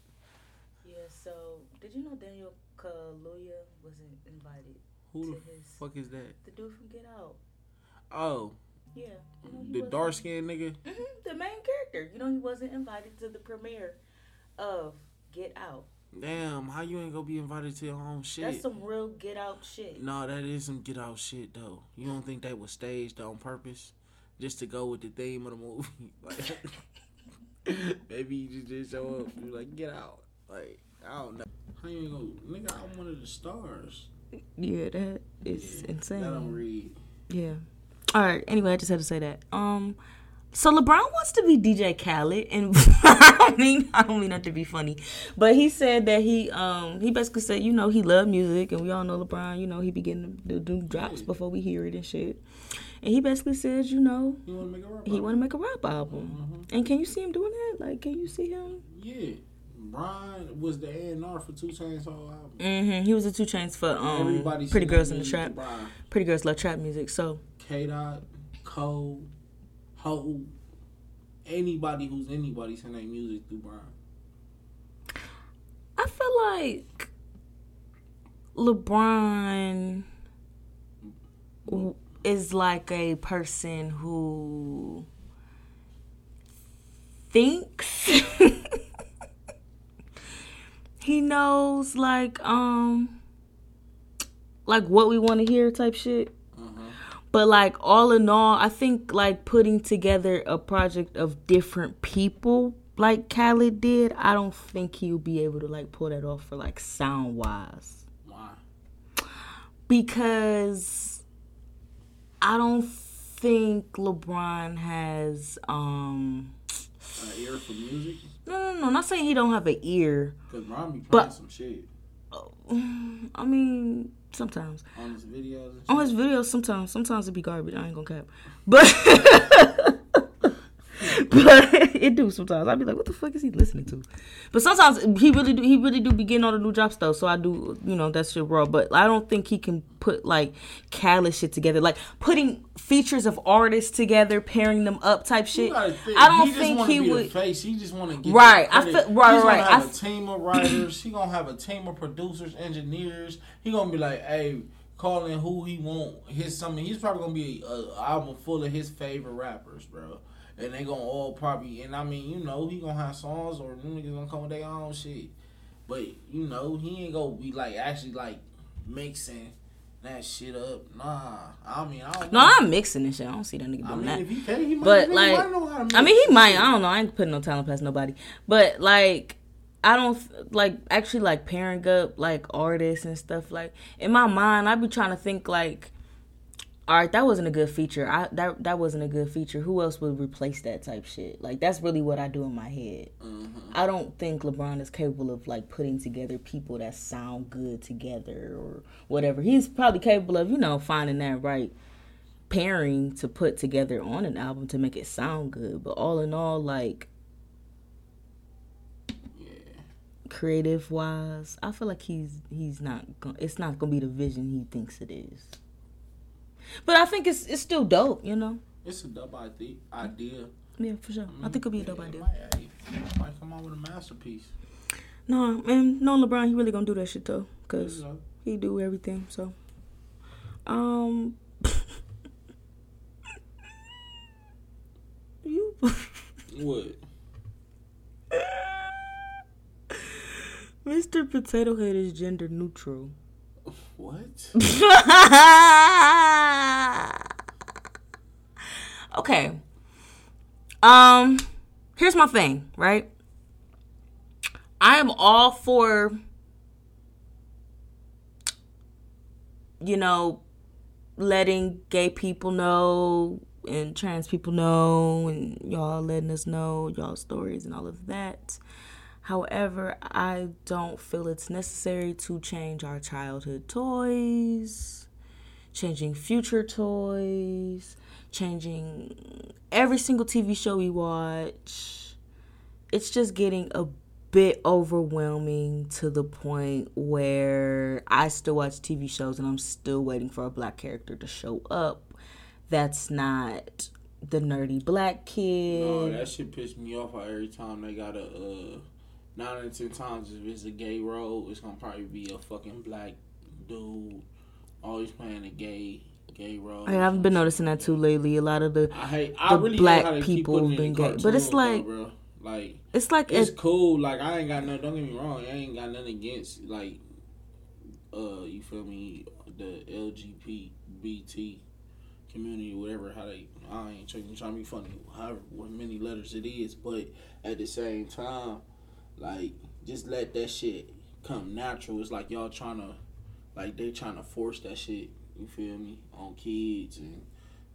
yeah. So, did you know Daniel Kaluuya wasn't invited
Who
to
the
his
fuck is that?
the dude from Get Out?
Oh,
Yeah, you know,
the dark skinned nigga.
hmm the main character. You know, he wasn't invited to the premiere of Get Out.
Damn, how you ain't gonna be invited to your own shit?
That's some real get out shit.
No, that is some get out shit though. You don't think that was staged on purpose, just to go with the theme of the movie? [LAUGHS] like, maybe you just didn't show up. You like get out. Like I don't know. How you ain't gonna, nigga? I'm one of the stars.
Yeah, that is
Yeah,
insane.
That don't read.
Yeah. All right. Anyway, I just had to say that. Um, so LeBron wants to be DJ Khaled, and [LAUGHS] I don't mean I don't mean that to be funny, but he said that he um he basically said you know he loved music, and we all know LeBron. You know he be getting the drops before we hear it and shit. And he basically says you know
You wanna make a rap?
he
album?
want to make a rap album. And can you see him doing that? Like, can you see him?
Yeah. Bron was the A and R for 2 Chainz whole album.
Mm-hmm. He was the 2 Chainz for um
Everybody
Pretty Girls in the Trap.
Bron.
Pretty Girls love trap music. So
K Dot, Cole, Ho, anybody who's anybody send their music through Bron.
I feel like LeBron is like a person who thinks [LAUGHS] he knows like um like what we want to hear type shit. But like all in all, I think like putting together a project of different people like Khaled did, I don't think he'll be able to like pull that off for like sound wise.
Why?
Because I don't think LeBron has um
An ear for music?
no no no not saying he don't have an ear.
Because Bron be playing
But-
some shit
I mean sometimes.
on his videos.
On his videos sometimes sometimes it be garbage, I ain't gonna cap. But [LAUGHS] [LAUGHS] But it do sometimes. I'd be like, what the fuck is he listening to? But sometimes he really do he really do be getting all the new drops though. So I do you know, that shit raw. But I don't think he can put like Khaled shit together. Like putting features of artists together, pairing them up type shit.
think,
I don't
he
think
wanna
he would
face. He just want to get
Right, I feel- right,
He's
right,
gonna have
f-
a team of writers. he gonna have a team of producers, engineers. He gonna be like, hey, calling who he want. His something. He's probably gonna be a, a album full of his favorite rappers, bro. And they gonna all probably. And I mean, you know, he gonna have songs or them niggas gonna come with their own shit. But you know, he ain't gonna be like actually like mixing that shit up. Nah, I mean, I don't
No,
know.
I'm mixing this shit. I don't see that nigga doing
I mean,
that.
if he can, he might,
But like,
might know how to mix.
I mean, he might. I don't know. I ain't putting no talent past nobody. But like, I don't like actually like pairing up like artists and stuff. Like in my mind, I'd be trying to think like, all right, that wasn't a good feature. I that that wasn't a good feature. Who else would replace that type shit? Like that's really what I do in my head. Mm-hmm. I don't think LeBron is capable of like putting together people that sound good together or whatever. He's probably capable of you know finding that right pairing to put together on an album to make it sound good. But all in all, like creative wise, I feel like he's he's not. Go- it's not gonna be the vision he thinks it is. But I think it's it's still dope, you know.
It's a dope idea.
Yeah, for sure. I think it'll be a dope
Yeah,
idea.
Might, it might come out with a masterpiece.
No, man, no LeBron, he really gonna do that shit though, cause he do everything. So, um, [LAUGHS] you.
What?
Mr. Potato Head is gender neutral.
What? [LAUGHS]
okay. Um, here's my thing, right? I am all for you know letting gay people know and trans people know and y'all letting us know y'all stories and all of that. However, I don't feel it's necessary to change our childhood toys, changing future toys, changing every single TV show we watch. It's just getting a bit overwhelming to the point where I still watch TV shows and I'm still waiting for a black character to show up. That's not the nerdy black kid.
No, that shit pissed me off. Every time they got a uh, nine out of ten times if it's a gay role, it's gonna probably be a fucking black dude always playing a gay gay role.
I haven't been noticing that too lately. A lot of the
I hate. I
the
really
black
hate how they keep
people been gay. But it's like-
bro. Like
It's like
it's
it,
cool. Like I ain't got no. Don't get me wrong. I ain't got nothing against like, uh, you feel me? The LGBT community, whatever. How they? I ain't trying, trying to be funny. However, what many letters it is, but at the same time, like just let that shit come natural. It's like y'all trying to, like they trying to force that shit. You feel me? On kids and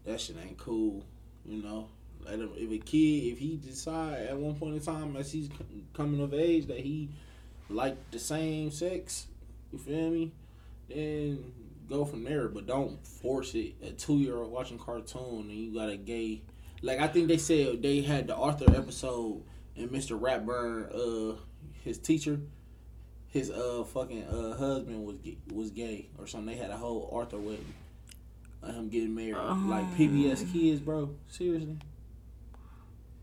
that shit ain't cool. You know. Let him, if a kid, if he decide at one point in time as he's coming of age that he like the same sex, you feel me? Then go from there, but don't force it. A two year old watching cartoon and you got a gay, like I think they said they had the Arthur episode and Mr. Ratburn, uh, his teacher, his uh fucking uh husband was gay, was gay or something. They had a whole Arthur wedding. Him getting married, like PBS Kids, bro. Seriously.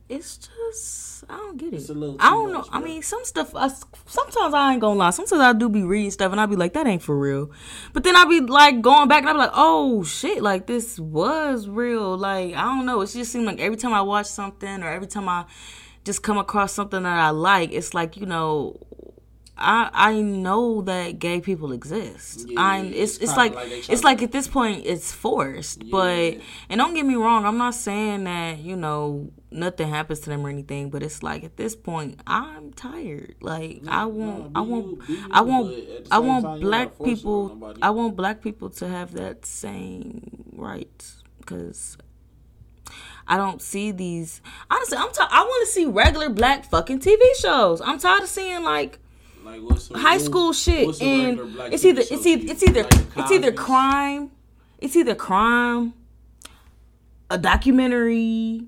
it's just I don't get it.
It's a little
I don't know.
much,
I mean, some stuff. I, sometimes I ain't gonna lie. Sometimes I do be reading stuff and I be like, that ain't for real. But then I be like going back and I be like, oh shit, like this was real. Like I don't know. It just seemed like every time I watch something or every time I just come across something that I like, it's like you know. I I know that gay people exist.
Yeah,
I it's
it's
it's like,
like
it's like at this point it's forced. But and don't get me wrong, I'm not saying that you know nothing happens to them or anything. But it's like at this point I'm tired. Like I want
no,
I want
you-
I want
but at the
I want black
gotta force it on
people. I want black people to have that same rights because I don't see these. Honestly, I'm. T- I want to see regular black fucking TV shows. I'm tired of seeing like
Like what's
high school shit, and it's either it's either it's either
Like
it's either crime, it's either crime, a documentary,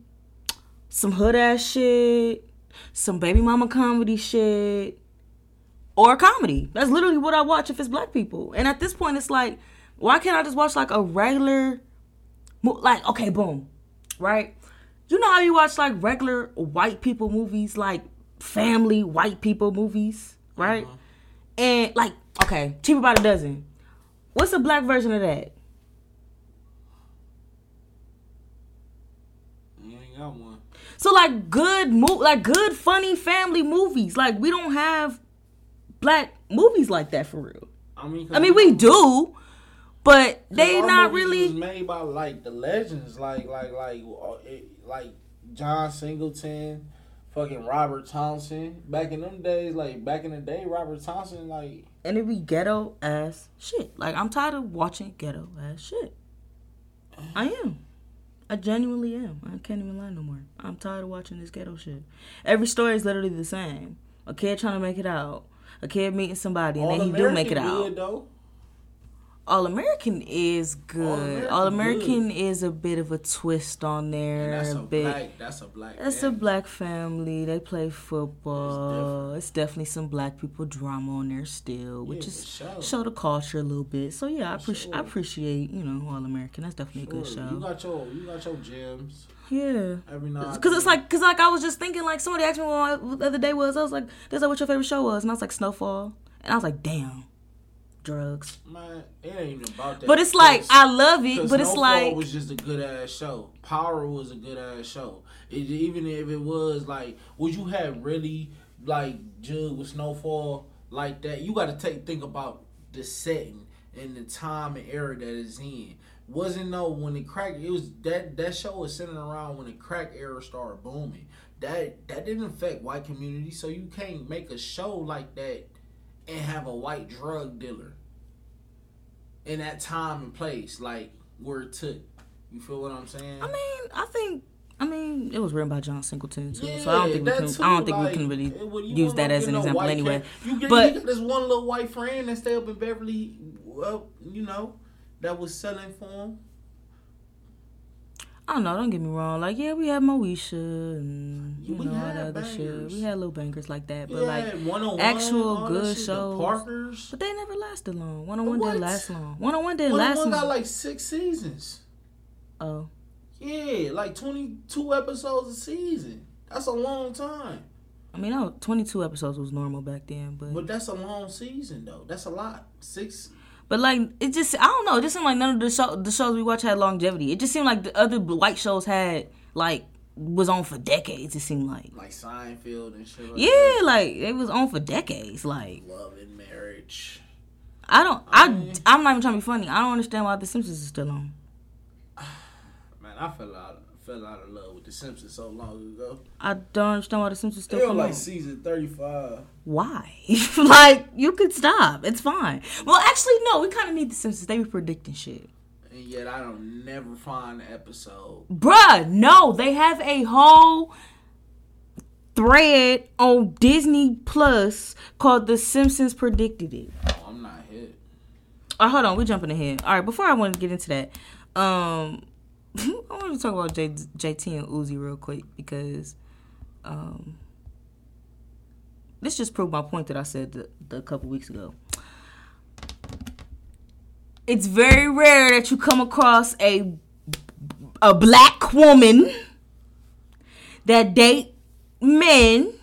some hood ass shit, some baby mama comedy shit, or a comedy. That's literally what I watch if it's black people. And at this point, it's like, why can't I just watch like a regular, like okay, boom, right? You know how you watch like regular white people movies, like family white people movies, right? Uh-huh. And like, okay, cheap about a dozen. What's the black version of that?
You ain't got one.
So like good mo- like good funny family movies. Like we don't have black movies like that for real.
I mean,
I mean we do, but they not really
was made by like the legends, like like like uh, like John Singleton, fucking Robert Townsend. Back in them days, like back in the day, Robert Townsend, like
and it be ghetto ass shit. Like I'm tired of watching ghetto ass shit. I am. I genuinely am. I can't even lie no more. I'm tired of watching this ghetto shit. Every story is literally the same. A kid trying to make it out. A kid meeting somebody and
all
then he do make it
American
out.
though.
All American is good.
All-American
is a bit of a twist on there.
And that's
a
a
bit.
black. That's a black.
That's a
family.
black family. They play football. It's definitely some black people drama on there still, which
Yeah,
is
sure.
show the culture a little bit. So yeah, I appreciate I appreciate you know All American. That's definitely a good show.
You got your you got your gems
yeah.
every night.
Cause it's like, cause like I was just thinking, like somebody asked me what the other day was. I was like, "That's like what your favorite show was," and I was like, "Snowfall," and I was like, "Damn, drugs."
man, it ain't even about that.
But it's like I love it, but it's
Snowfall
like
was just a good ass show. Power was a good ass show. It, even if it was like, would you have really like Jug with Snowfall like that? You got to take think about the setting and the time and era that it's in. Wasn't no when the crack it was that that show was centered around when the crack era started booming. That that didn't affect white community, so you can't make a show like that and have a white drug dealer in that time and place, like where it took. You feel what I'm saying?
I mean, I think. I mean, it was written by John Singleton too, so I don't think we can.
too,
I don't think
like,
we can really use that as an example anyway.
You get,
But-
you got this one little white friend that stay up in Beverly, well, you know, that was selling for him.
I don't know. Don't get me wrong. Like, yeah, we had Moesha and you
We
know all
had
other shit. We had little bangers like that, but
yeah,
like actual good
shit,
shows.
The Parkers.
But they never lasted long. One on one didn't last long. One on one didn't last
on one got like six seasons.
oh,
Yeah, like 22 episodes a season. That's a long time.
I mean, twenty two episodes was normal back then, but
But that's a long season, though. That's a lot. Six.
But like it just I don't know. It just seemed like none of the show the shows we watch had longevity. It just seemed like the other white shows had like was on for decades. It seemed like.
Like Seinfeld and shit. Like
Yeah, like it was on for decades. Like.
Love and marriage.
I don't. I I'm not even trying to be funny. I don't understand why The Simpsons is still on. [SIGHS]
Man, I fell out fell out of love with The Simpsons so long ago.
I don't understand why The Simpsons still
were like
on.
season thirty five.
Why? [LAUGHS] like you could stop. It's fine. Well, actually, no. We kind of need The Simpsons. They be predicting shit.
And yet I don't never find the episode.
Bruh, no, they have a whole thread on Disney Plus called The Simpsons Predicted It.
Oh, I'm not hit.
Oh, hold on, we're jumping ahead. All right, before I want to get into that, um, [LAUGHS] I want to talk about J- JT and Uzi real quick because, um, this just proved my point that I said the, the couple weeks ago. It's very rare that you come across a a black woman that date men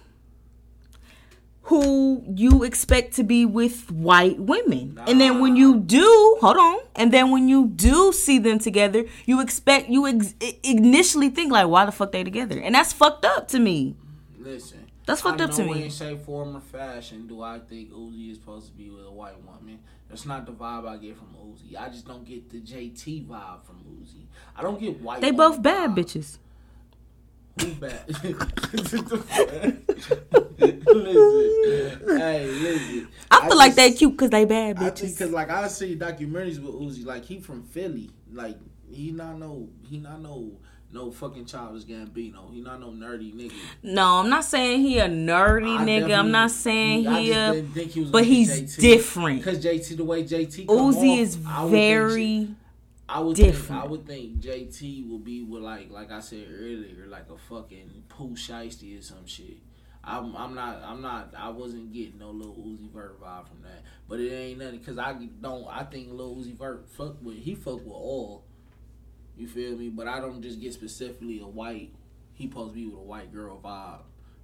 who you expect to be with white women. And then when you do, hold on. And then when you do see them together, you expect you ex- initially think like why the fuck they together? And that's fucked up to me.
Listen.
That's fucked
I
up to
know
me.
In shape, form, or fashion, do I think Uzi is supposed to be with a white woman? That's not the vibe I get from Uzi. I just don't get the JT vibe from Uzi. I don't get white.
They both bad
vibe.
bitches.
Bad? [LAUGHS] [LAUGHS] listen, hey, listen.
I feel like
just-
they cute because they bad bitches.
because like I see documentaries with Uzi, like he from Philly, like he not no, he not no, no fucking childish Gambino. He not no nerdy nigga.
No, I'm not saying he a nerdy
I
nigga. I'm not saying
I
he
just
a,
didn't think he was
but he's
JT.
different.
Cause JT, the way JT
Uzi
off,
is
I think
very
I would
different.
Think, I would think JT will be with like like I said earlier, like a fucking Pooh Shiesty or some shit. I'm I'm not I'm not I wasn't getting no little Uzi Vert vibe from that, but it ain't nothing because I don't I think Lil Uzi Vert fuck with he fuck with all. You feel me? But I don't just get specifically a white. He supposed to be with a white girl vibe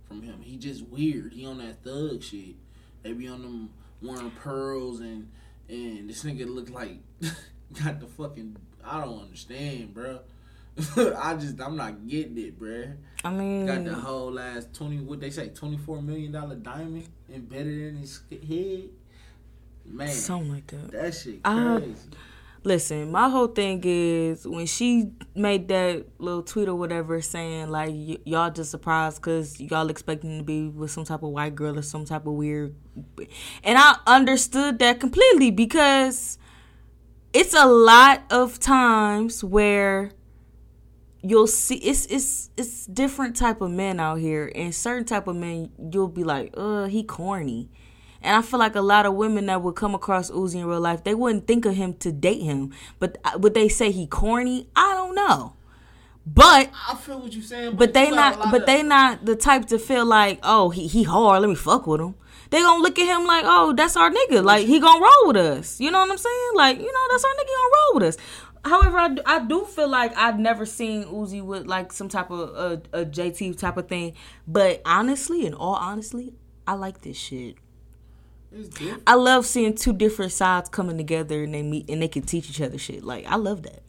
from him. He just weird. He on that thug shit. They be on them wearing pearls and and this nigga look like [LAUGHS] got the fucking I don't understand, bro. [LAUGHS] I just I'm not getting it, bruh.
I mean,
Got the whole last twenty what they say twenty four million dollar diamond embedded in his head. Man,
something like that.
that shit crazy.
Listen, my whole thing is when she made that little tweet or whatever saying like y- y'all just surprised because y'all expecting to be with some type of white girl or some type of weird, and I understood that completely because it's a lot of times where you'll see it's it's it's different type of men out here and certain type of men you'll be like uh he corny and I feel like a lot of women that would come across Uzi in real life, they wouldn't think of him to date him. But uh, would they say he corny? I don't know. But
I feel what you're saying,
but they
got a
not but
of-
they not the type to feel like oh he he hard let me fuck with him. They gonna look at him like oh that's our nigga like he gonna roll with us. You know what I'm saying? Like you know that's our nigga gonna roll with us. However, I do, I do feel like I've never seen Uzi with like some type of uh, a JT type of thing. But honestly, in all honestly, I like this shit. I love seeing two different sides coming together and they meet and they can teach each other shit. Like I love that.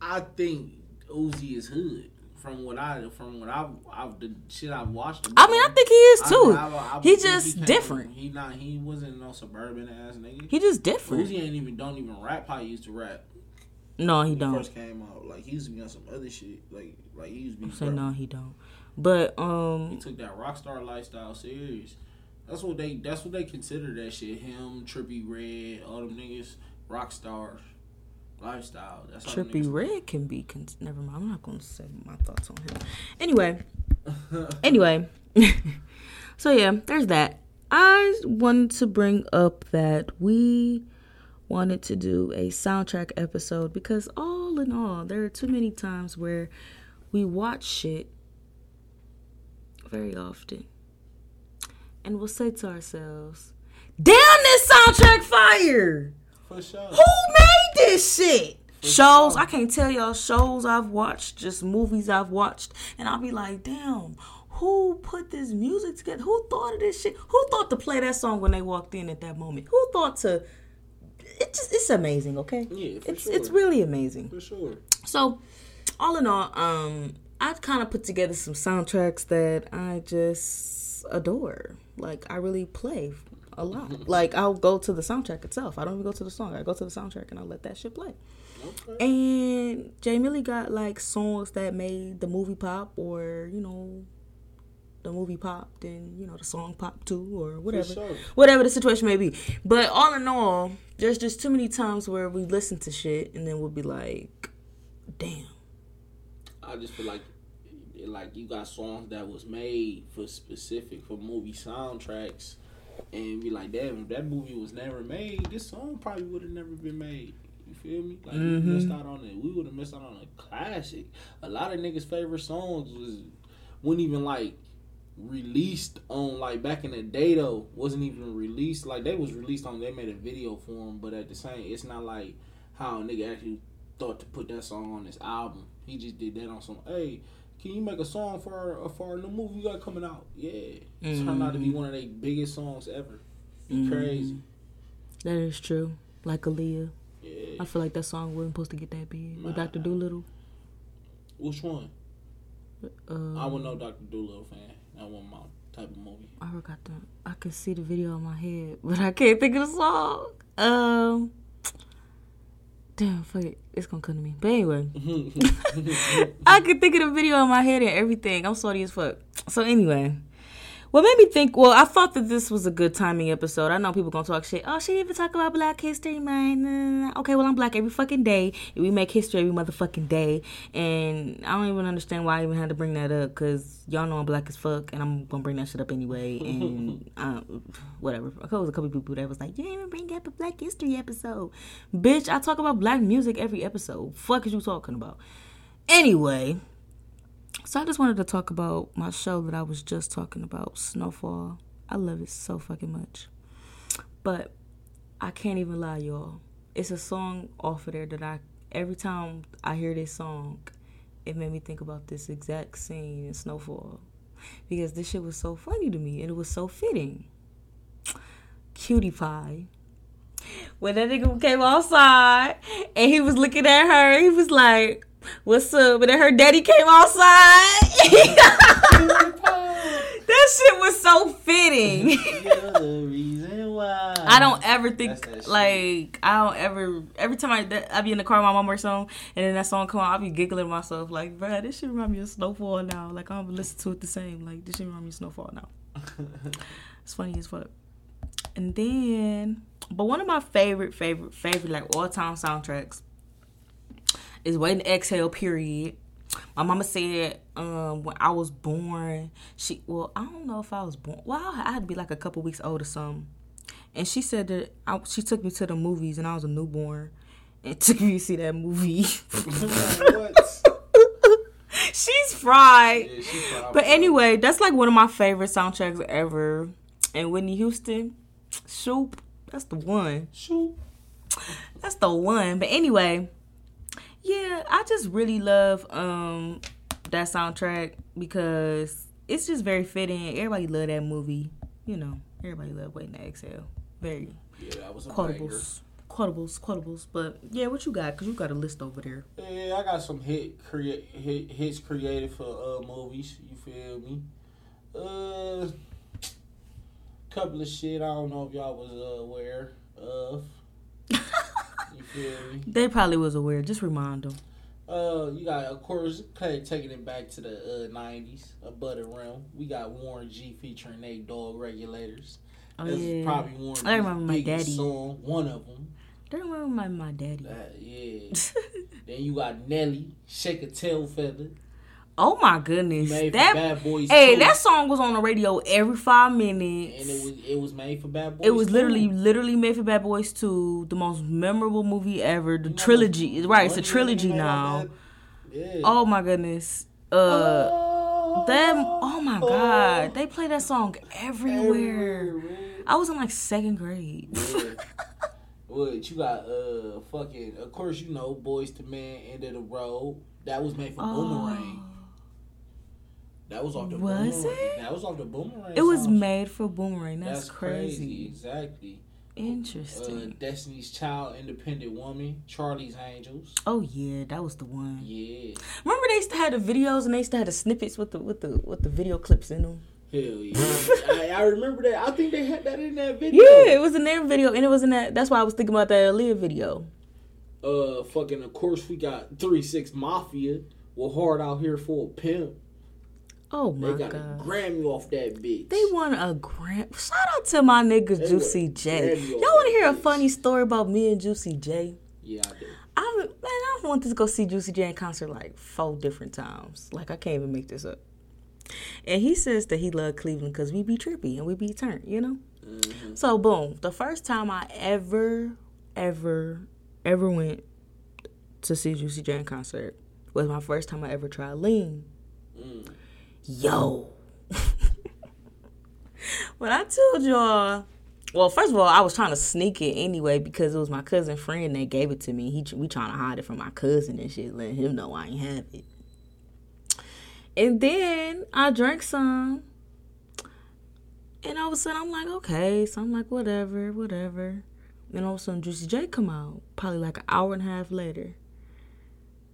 I think Uzi is hood. From what I from what I've, I've the shit I've watched. him
I mean, I think he is too.
I- I- I
he just
came
different.
from- he not. He wasn't no suburban ass nigga.
He just different.
Uzi ain't even don't even rap how he used to rap.
No, he
he
don't.
first came out, like he used to be on some other shit. Like like he used to be.
Say no, he don't. But um, He
took that rock star lifestyle serious. That's what they. That's what they consider that shit. Him, Trippie Redd, all them niggas, rock stars lifestyle. That's Trippie
Redd can be. Con- Never mind. I'm not going to say my thoughts on him. Anyway, [LAUGHS] anyway. [LAUGHS] so yeah, there's that. I wanted to bring up that we wanted to do a soundtrack episode because all in all, there are too many times where we watch shit very often. And we'll say to ourselves, Damn this soundtrack fire!
For sure.
Who made this shit? Shows, I can't tell y'all shows I've watched, just movies I've watched, and I'll be like, damn, who put this music together? Who thought of this shit? Who thought to play that song when they walked in at that moment? Who thought to it just it's amazing, okay?
Yeah, for
it's
sure.
it's really amazing.
For sure.
So, all in all, um, I kind of put together some soundtracks that I just adore. Like I really play a lot. like I'll go to the soundtrack itself. I don't even go to the song. I go to the soundtrack and I let that shit play.
Okay.
And Jay Millie got like songs that made the movie pop, or you know, the movie popped and you know the song popped too, or whatever,
sure.
whatever the situation may be. But all in all, there's just too many times where we listen to shit and then we'll be like, "Damn."
I just feel like like you got songs that was made for specific for movie soundtracks and be like, damn, if that movie was never made, this song probably would have never been made. You feel me? Like we mm-hmm. missed out on it. We would have missed out on a classic. A lot of niggas' favorite songs was wouldn't even like released on like back in the day though wasn't even released like they was released on they made a video for them but at the same it's not like how a nigga actually thought to put that song on his album he just did that on some hey can you make a song for our, for our new movie we got coming out yeah it turned out to be one of their biggest songs ever crazy
That is true. Like Aaliyah.
yeah
I feel like that song wasn't supposed to get that big. With
Nah.
Dr. Dolittle.
which one
Uh,
I was no Dr. Dolittle fan that wasn't my type of movie
I forgot the. I can see the video in my head, but I can't think of the song. Um, damn, fuck it, it's gonna come to me. But anyway, [LAUGHS] I can think of the video in my head and everything. I'm sorry as fuck. So anyway, what made me think? Well, I thought that this was a good timing episode. I know people gonna talk shit. Oh, she didn't even talk about Black History Month. Nah, nah, nah. Okay, well I'm black every fucking day. We make history every motherfucking day, and I don't even understand why I even had to bring that up because y'all know I'm black as fuck, and I'm gonna bring that shit up anyway. And um, [LAUGHS] whatever. There was a couple people that was like, you didn't even bring up a Black History episode, bitch. I talk about black music every episode. Fuck is you talking about? Anyway. So I just wanted to talk about my show that I was just talking about, Snowfall. I love it so fucking much. But I can't even lie, y'all. It's a song off of there that I every time I hear this song, it made me think about this exact scene in Snowfall. Because this shit was so funny to me and it was so fitting. Cutie Pie. When that nigga came outside and he was looking at her, he was like, What's up? And then her daddy came outside. [LAUGHS] that shit was so fitting. [LAUGHS]
You're the reason why.
I don't ever think
That's that shit.
like I don't ever every time I that- I be in the car with my mom or song and then that song come on I be giggling myself like bruh this shit remind me of Snowfall now like I'm listen to it the same like this shit remind me of Snowfall now [LAUGHS] it's funny as fuck and then but one of my favorite favorite favorite like all time soundtracks is Waiting to Exhale period my mama said um, when I was born, she well, I don't know if I was born. Well, I had to be like a couple weeks old or something. And she said that I, she took me to the movies, and I was a newborn, and [LAUGHS] took me to see that movie. [LAUGHS] She's fried.
Yeah, she
But anyway, that's like one of my favorite soundtracks ever. And Whitney Houston, Shoop, that's the one.
Shoot.
That's the one. But anyway, yeah, I just really love um that soundtrack because it's just very fitting. Everybody love that movie. You know, everybody love Waiting to Exhale. Very
Yeah, that was a banger.
quotables. Quotables, quotables. But yeah, what you got? Cause you got a list over there.
Yeah, I got some hit create hit hits created for uh movies. You feel me? Uh, couple of shit. I don't know if y'all was uh, aware of. Me?
They probably was aware. Just remind them.
Uh, you got of course kind of taking it back to the uh '90s, a butter realm. We got Warren G featuring Nate Dogg regulators.
Oh
That's
yeah.
probably Warren.
I
G's
remember my daddy.
song, one of them.
They remember my, my daddy.
Uh, yeah. [LAUGHS] then you got Nelly, Shake a Tail Feather.
Oh my goodness.
Made
That
Bad Boys.
hey,
2.
that song was on the radio every five minutes.
and it was it was made for Bad Boys.
It was
2.
literally, literally made for Bad Boys 2, the most memorable movie ever. The
You
trilogy, right? It's a trilogy now.
Yeah.
Oh my goodness. Uh,
Oh,
them. Oh my god, they play that song everywhere.
everywhere.
I was in like second grade.
Yeah. What you got? Uh, fucking. Of course, you know, Boyz II Men, End of the Road. That was made for Boomerang. That was off the.
Was
Boomerang.
it?
That was off the Boomerang.
It was made for Boomerang. That's,
That's
crazy.
crazy. Exactly.
Interesting.
Uh, Destiny's Child, Independent Woman, Charlie's Angels.
oh yeah, that was the one.
Yeah,
Remember they used to have the videos and they used to have the snippets with the with the with the video clips in them.
hell yeah. I, I remember that. I think they had that in that video.
Yeah, it was in their video and it was in that. That's why I was thinking about that Aaliyah video.
Uh, fucking. Of course, we got Three Six Mafia. We're hard out here for a pimp.
Oh
They
my
got a
god.
Grammy off that bitch.
They won a grand. Shout out to my nigga
They
Juicy J.
Grammy
Y'all want to hear a
bitch.
funny story about me and Juicy J?
yeah, I do.
I man, I wanted to go see Juicy J in concert like four different times. Like I can't even make this up. And he says that he loved Cleveland because we be trippy and we be turned, you know.
Mhm.
So boom, the first time I ever, ever, ever went to see Juicy J in concert was my first time I ever tried lean.
Mm.
Yo. [LAUGHS] when I told y'all, well, first of all, I was trying to sneak it anyway because it was my cousin friend that gave it to me. He we trying to hide it from my cousin and shit, letting him know I ain't have it. And then I drank some, and all of a sudden I'm like, okay, so I'm like, whatever, whatever. Then all of a sudden Juicy J come out, probably like an hour and a half later.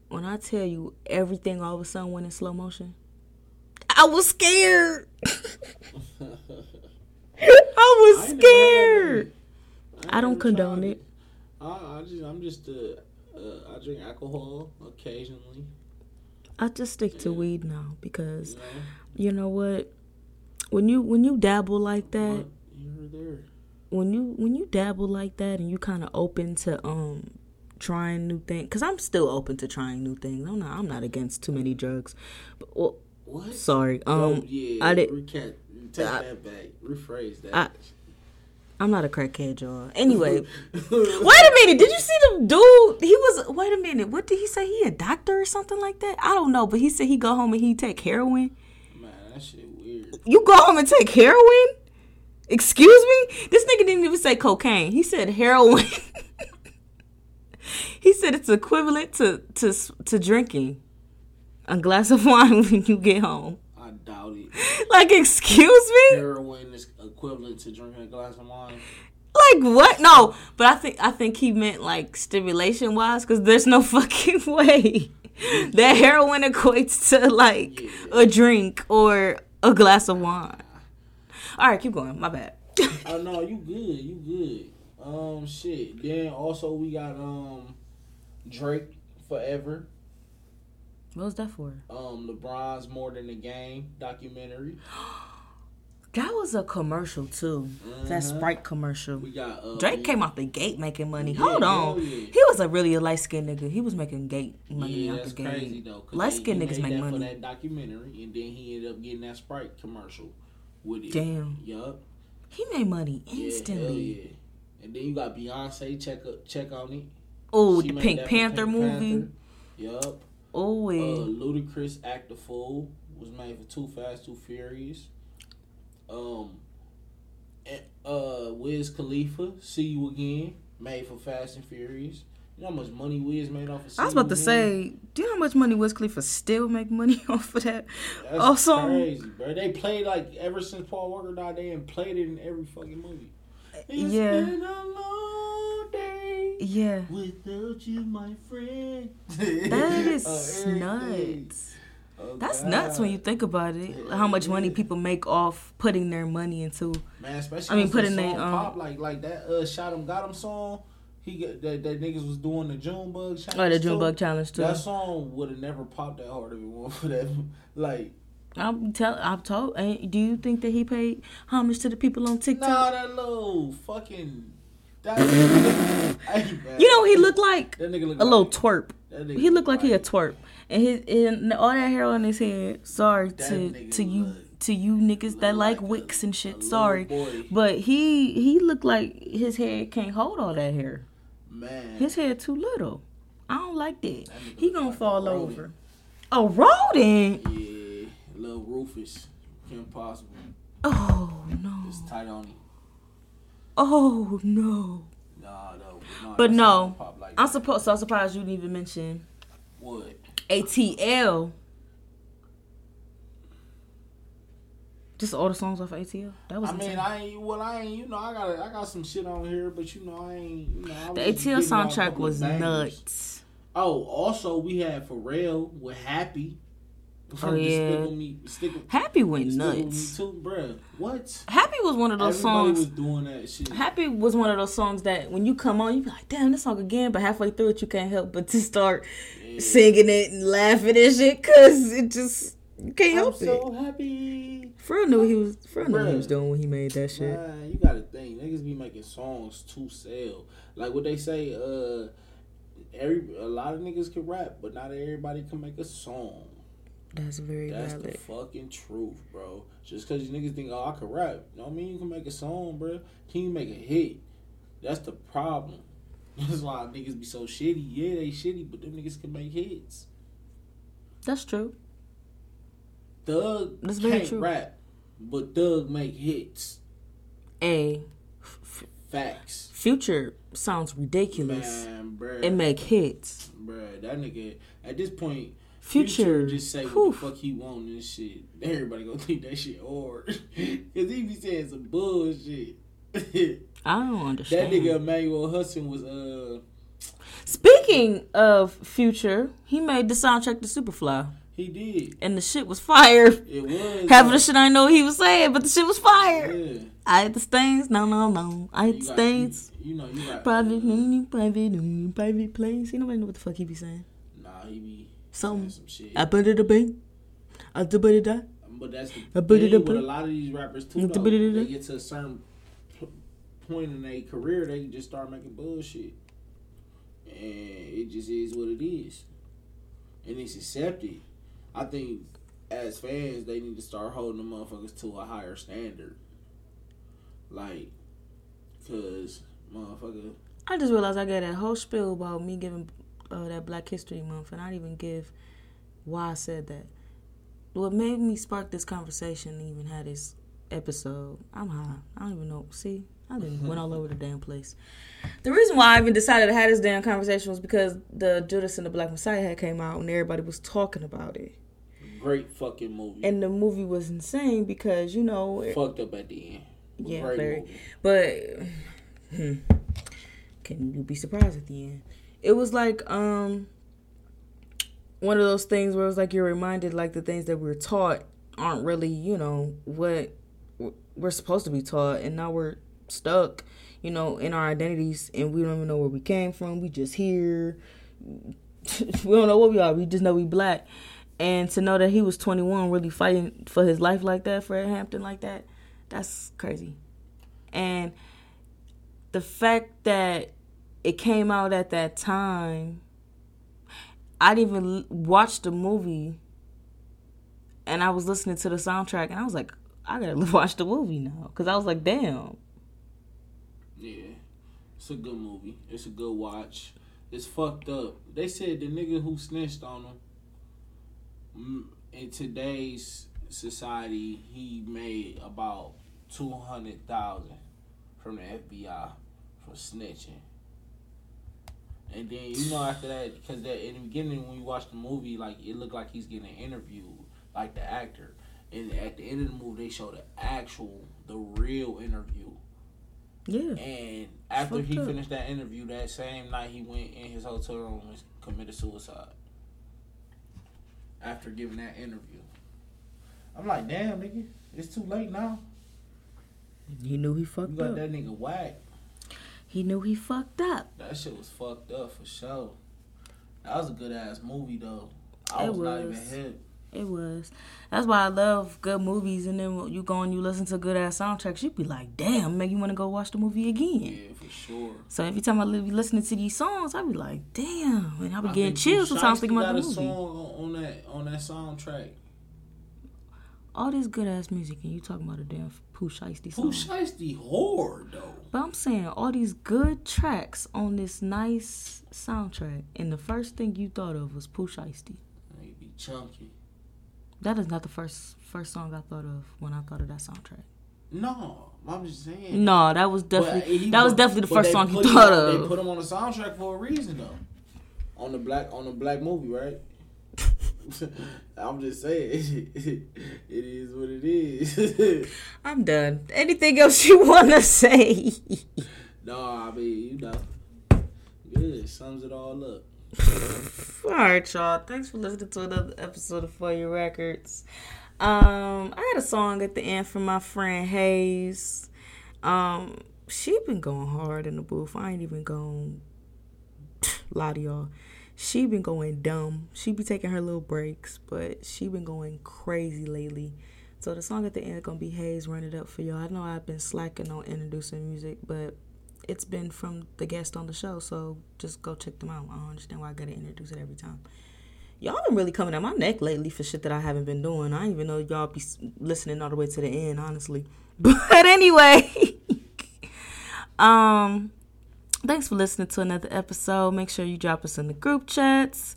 When I tell you everything all of a sudden went in slow motion, I was scared. [LAUGHS] I was
I ain't never had
scared. I don't condone it.
I, I just, I'm just, uh, uh, I drink alcohol occasionally.
I just stick to weed now because
You know,
you know what? When you when you dabble like that,
but here there.
when you when you dabble like that and you kind of open to um trying new things because i'm still open to trying new things i'm not i'm not against too many drugs but, well,
What?
sorry um
oh, yeah.
I did-
Recant, take
I-
that back. Rephrase that.
I- i'm not a crackhead y'all [LAUGHS] anyway wait a minute did you see the dude he was wait a minute what did he say he a doctor or something like that i don't know but he said he go home and he take heroin
Man, that shit weird.
you go home and take heroin excuse me this nigga didn't even say cocaine he said heroin [LAUGHS] he said it's equivalent to to to drinking a glass of [LAUGHS] wine when you get home
I doubt it. [LAUGHS]
like excuse me
Heroin is equivalent to drinking a glass of wine.
like what no but i think i think he meant like stimulation wise because there's no [LAUGHS] fucking way that heroin equates to like a drink or a glass of wine all right keep going my bad
Oh no, you good, you good. Um, shit. Then also we got um Drake forever.
What was that for
Um, LeBron's more than a game documentary. [GASPS]
That was a commercial too. That
Mhm.
Sprite commercial.
We got uh,
Drake came out the gate making money.
Yeah,
Hold on.
yeah.
He was a really a light skinned nigga. He was making gate money
Yeah,
out the gate.
crazy though. 'cause
Light-skinned niggas make money.
for that documentary, and then he ended up getting that Sprite commercial with it.
Damn.
Yup.
He made money
Yeah, hell
instantly.
yeah. And then you got Beyonce. Check up, check on it.
Oh, the Pink Panther
Pink
movie.
Panther. Yup.
Oh,
Uh. Ludacris Act the Fool was made for Too Fast, Too Furious. Um, and, uh, Wiz Khalifa, See You Again, made for Fast and Furious. You know how much money Wiz made off of See
I was about to
Again?
say, do you know how much money Wiz Khalifa still make money [LAUGHS] off of that?
That's
Also-
crazy, bro. They played like ever since Paul Walker died, they ain't played it in every fucking movie. It's
Yeah. Yeah.
without you, my friend.
That [LAUGHS] is nuts.
Oh,
That's nuts when you think about it. How much money people make off putting their money into.
Man, especially
I mean,
putting
put
the
in they,
song
um,
pop like like that uh shot him got him song. He got that, that niggas was doing the Junebug challenge.
Oh, the
too.
Junebug challenge too.
That song would have never popped that hard if it weren't for that. [LAUGHS] Like,
I'm tell. I've told. ain't- Do you think that he paid homage to the people on TikTok?
nah, that little fucking. That, hey, man.
You know what he looked like?
That nigga look
A little
like,
twerp. He looked like he a twerp, and his and all that hair on his head. Sorry to to you to you niggas that like
like
wicks and shit. Sorry, but he he looked like his head can't hold all that hair.
Man,
His head too little. I don't like that.
That
He gonna
like
fall over. A rodent?
yeah, little Rufus, Kim Possible.
Oh no!
It's tight on him.
Oh no!
Nah, though. Nah,
But no,
like
I'm supposed. So I'm surprised you didn't even mention
What?
ATL. Just all the songs off ATL. That was
I mean,
insane.
I ain't. Well, I ain't. You know, I got. I got some shit on here, but you know, I ain't. You know, I
the ATL
getting off a
soundtrack was
bangers.
nuts.
Oh, also we had Pharrell with Happy.
Oh, yeah.
Me, Stick,
Happy went nuts.
too, bruh. What?
Happy was one of those
Everybody
songs.
was doing that shit.
Happy was one of those songs that when you come on, you be like, damn, this song again. But halfway through it, you can't help but to start
Yeah.
singing it and laughing and shit, cause it just you can't
I'm
help
so
it.
So happy.
Fro knew he was. Fro knew what he was doing when he made that shit.
Man, you gotta think niggas be making songs to sell. Like what they say, uh, every a lot of niggas can rap, but not everybody can make a song.
That's very
That's the fucking truth, bro. Just cause you niggas think, oh, I can rap, don't mean you can make a song, bro. Can you make a hit? That's the problem. [LAUGHS] That's why niggas be so shitty. Yeah, they shitty, but them niggas can make hits.
That's true.
Thug
That's very
can't
true.
rap, but Thug make hits.
A
Facts.
future sounds ridiculous.
Man, bruh.
It make hits.
Bruh, that nigga at this point,
Future,
just say
whew.
what the fuck he want and shit. Everybody gonna [LAUGHS] think that shit hard, [LAUGHS] cause he be saying some bullshit. [LAUGHS]
I don't understand.
That nigga Emmanuel Hudson was uh
Speaking of future, he made the soundtrack to Superfly,
he did
and the shit was fire.
it was
Half of the shit I know he was saying, but the shit was fire.
yeah.
I hit the stains, no, no, no. I hit
You
the
got-
stains.
You, you know you got
Private,
uh,
private, private place. You nobody know what the fuck he be saying.
Nah, he be
Some,
some shit.
I put it a bang, I do put it that.
But that's the
I put it
thing with a lot of these rappers too. Though. They get to a certain point in their career, they just start making bullshit, and it just is what it is, and it's accepted. I think as fans, they need to start holding the motherfuckers to a higher standard, like, cause motherfucker.
I just realized I got that whole spiel about me giving uh, that Black History Month, and I didn't even give why I said that. What made me spark this conversation and even had this episode? I'm high. I don't even know. See, I didn't went all over the damn place. The reason why I even decided to have this damn conversation was because the Judas and the Black Messiah had came out and everybody was talking about it,
Great fucking movie.
and the movie was insane because you know it-
Fucked up at the end.
Yeah,
great
very.
movie.
But hmm, can you be surprised at the end? It was like um one of those things where it was like you're reminded like the things that we are taught aren't really you know what we're supposed to be taught, and now we're stuck, you know, in our identities, and we don't even know where we came from. We just here. [LAUGHS] we don't know what we are. We just know we black. And to know that he was 21, really fighting for his life like that, Fred Hampton like that, that's crazy. And the fact that it came out at that time, I didn't even watch the movie, and I was listening to the soundtrack, and I was like, I gotta [LAUGHS] watch the movie now, because I was like, damn.
Yeah, it's a good movie. It's a good watch. It's fucked up. They said the nigga who snitched on him mm, in today's society, he made about two hundred thousand from the FBI for snitching. And then you know after that, because that in the beginning when you watch the movie, like it looked like he's getting interviewed, like the actor. And at the end of the movie, they show the actual, the real interview.
Yeah.
And after he
up.
finished that interview, that same night he went in his hotel room and committed suicide. After giving that interview. I'm like, damn, nigga, it's too late now.
He knew he
You
fucked
got
up.
that nigga whack.
He knew he fucked up.
That shit was fucked up for sure. That was a good ass movie though. I
It
was, not even
was.
hip.
It was. That's why I love good movies. And then when you go and you listen to good ass soundtracks, you be like, damn, make you want to go watch the movie again.
Yeah, for sure.
So every time I be listening to these songs, I be like, damn, and I be
I
getting chills sometimes thinking about the movie.
song on on that on that soundtrack.
All this good ass music, and you talking about a damn Pooh Shiesty
Pooh. Shiesty hard though.
But I'm saying all these good tracks on this nice soundtrack, and the first thing you thought of was Pooh Shiesty.
He be chunky.
That is not the first first song I thought of when I thought of that soundtrack.
No, I'm just saying.
No, that was definitely
he-
that was definitely the first song he
put him
thought of.
They put him on the soundtrack for a reason though. On the black on the black movie, right? [LAUGHS] [LAUGHS] I'm just saying, [LAUGHS] it is what it is. [LAUGHS]
I'm done. Anything else you want to say?
no, I mean, you know, good sums it all up.
all right, y'all. Thanks for listening to another episode of For Your Records. Um, I had a song at the end from my friend Hayes. Um, she been going hard in the booth. I ain't even going [SIGHS] lie to y'all. She been going dumb. She be taking her little breaks, but she been going crazy lately. So the song at the end gonna be Hayes Run It Up for y'all. I know I've been slacking on introducing music, but it's been from the guest on the show, so just go check them out. I don't understand why I gotta introduce it every time. Y'all been really coming at my neck lately for shit that I haven't been doing. I didn't even know y'all be listening all the way to the end, honestly. [LAUGHS] But anyway, [LAUGHS] um, thanks for listening to another episode. Make sure you drop us in the group chats.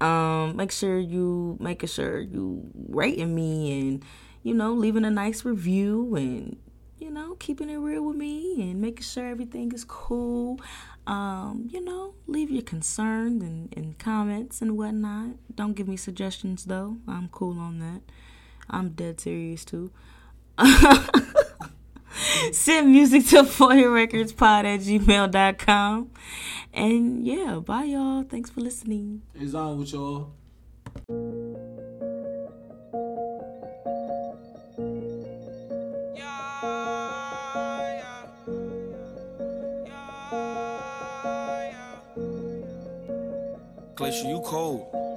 Um, make sure you making sure you rating me and you know leaving a nice review and you know keeping it real with me and making sure everything is cool. Um, you know, leave your concerns and, and comments and whatnot. Don't give me suggestions though. I'm cool on that. I'm dead serious too. [LAUGHS] [LAUGHS] Send music to fouryourrecordspod at gmail.com. And yeah, bye y'all. Thanks for listening.
It's on with y'all.
Glacier, you cold.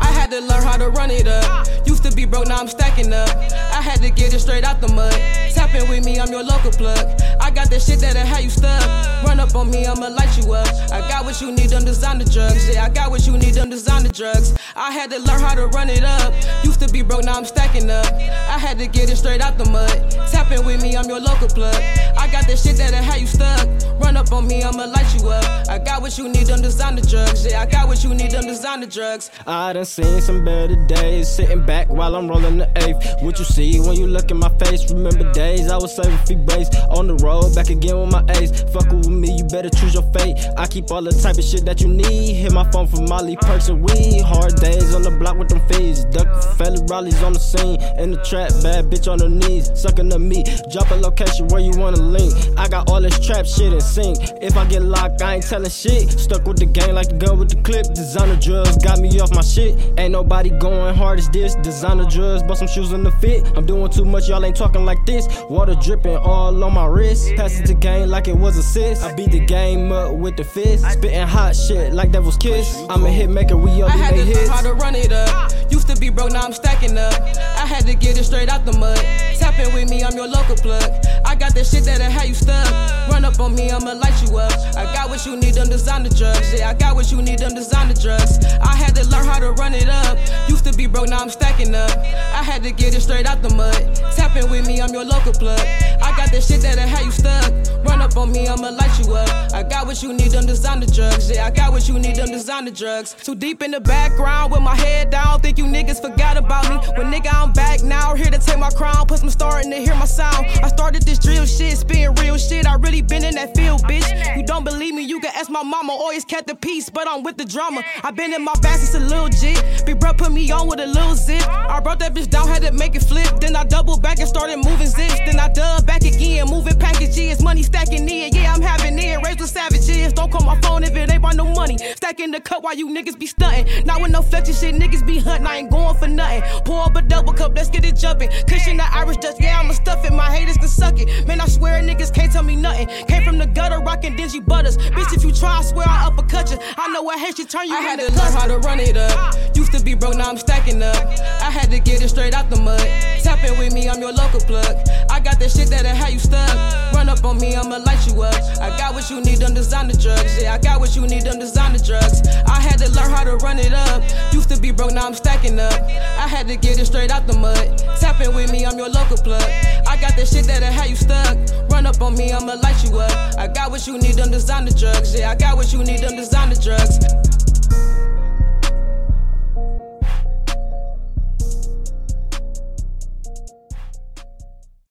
I had to learn how to run it up. Used to be broke, now I'm stacking up. I had to get it straight out the mud. Tapping with me, I'm your local plug. I got that shit that'll have you stuck. Run up on me, I'ma light you up. I got what you need, them designer drugs. Yeah, I got what you need, them designer drugs. I had to learn how to run it up. Used to be broke, now I'm stacking up. I had to get it straight out the mud. Tapping with me, I'm your local plug. I got that shit that'll have you stuck. Run up on me, I'ma light you up. I got what you need, them designer drugs. Yeah, I got what you need, them designer drugs.
I done seen some better days. Sitting back while I'm rolling the eighth. What you see when you look in my face? Remember days I was saving free base. On the road, back again with my ace. Fuckin' with me, you better choose your fate. I keep all the type of shit that you need. Hit my phone for Molly, perks, and weed. Hard days on the block with them fees. Duck fellas, Raleigh's on the scene. In the trap, bad bitch on her knees. Sucking the meat. Drop a location where you wanna link. I got all this trap shit in sync. If I get locked, I ain't telling shit. Stuck with the gang like a gun with the clip. Designer drugs got me off my shit. Ain't nobody going hard as this. Designer drugs, bought some shoes in the fit. I'm doing too much, y'all ain't talking like this. Water dripping all on my wrist. Pass it to game like it was a sis. I beat the game up with the fist. Spitting hot shit like devil's kiss. I'm a hit maker, we all
I had to
hits.
how to run it up. Used to be broke, now I'm stacking up. I had to get it straight out the mud. Tapping with me, I'm your local plug. Got that shit that'll have you stuck. Run up on me, I'ma light you up. I got what you need, them designer drugs. Yeah, I got what you need, them designer drugs. I had to learn how to run it up. Used to be broke, now I'm stacking up. I had to get it straight out the mud. Tapping with me, I'm your local plug. I got that shit that'll have you stuck. Run up on me, I'ma light you up. I got what you need, them designer drugs. Yeah, I got what you need, them designer drugs. Too deep in the background with my head down. Think you niggas forgot about me. When nigga, I'm back now. Here to take my crown. Plus, I'm starting to hear my sound. I started this drill shit, spitting real shit. I really been in that field, bitch. You don't believe me, you can ask my mama. Always kept the peace, but I'm with the drama. I been in my bag since a little jit. Big bro put me on with a little zip. I brought that bitch down, had to make it flip. Then I doubled back and started moving zips. Then I dub back again, moving packages. Money stacking in, yeah, I'm having it. Raised with savages. Don't call my phone if it ain't about no money. Stacking the cup while you niggas be stunting. Not with no fetching shit, niggas be hunting. I ain't going for nothing. Pour up a double cup, let's get it jumping. Cushion the Irish dust, yeah, I'ma stuff it. My haters can suck it. Man, I swear niggas can't tell me nothing. Came from the gutter, rocking dingy butters. Bitch, if you try, I swear I'll uppercut you. I know I hate you, turn you in. I had to learn how to run it up. Ah. Used to be broke, now I'm stacking up. I had to get it straight out the mud. Tapping with me, I'm your local plug. I got that shit that'll have you stuck. Uh. Run up on me, I'ma light you up. I got what you need, them designer drugs. Yeah, I got what you need, them designer drugs. I had to learn how to run it up. Used to be broke, now I'm stacking up. I had to get it straight out the mud. Tapping with me, I'm your local plug. I got that shit that'll have you stuck. Run up on me, I'ma light you up. I got what you need, them designer drugs. Yeah, I got what you need, them designer drugs.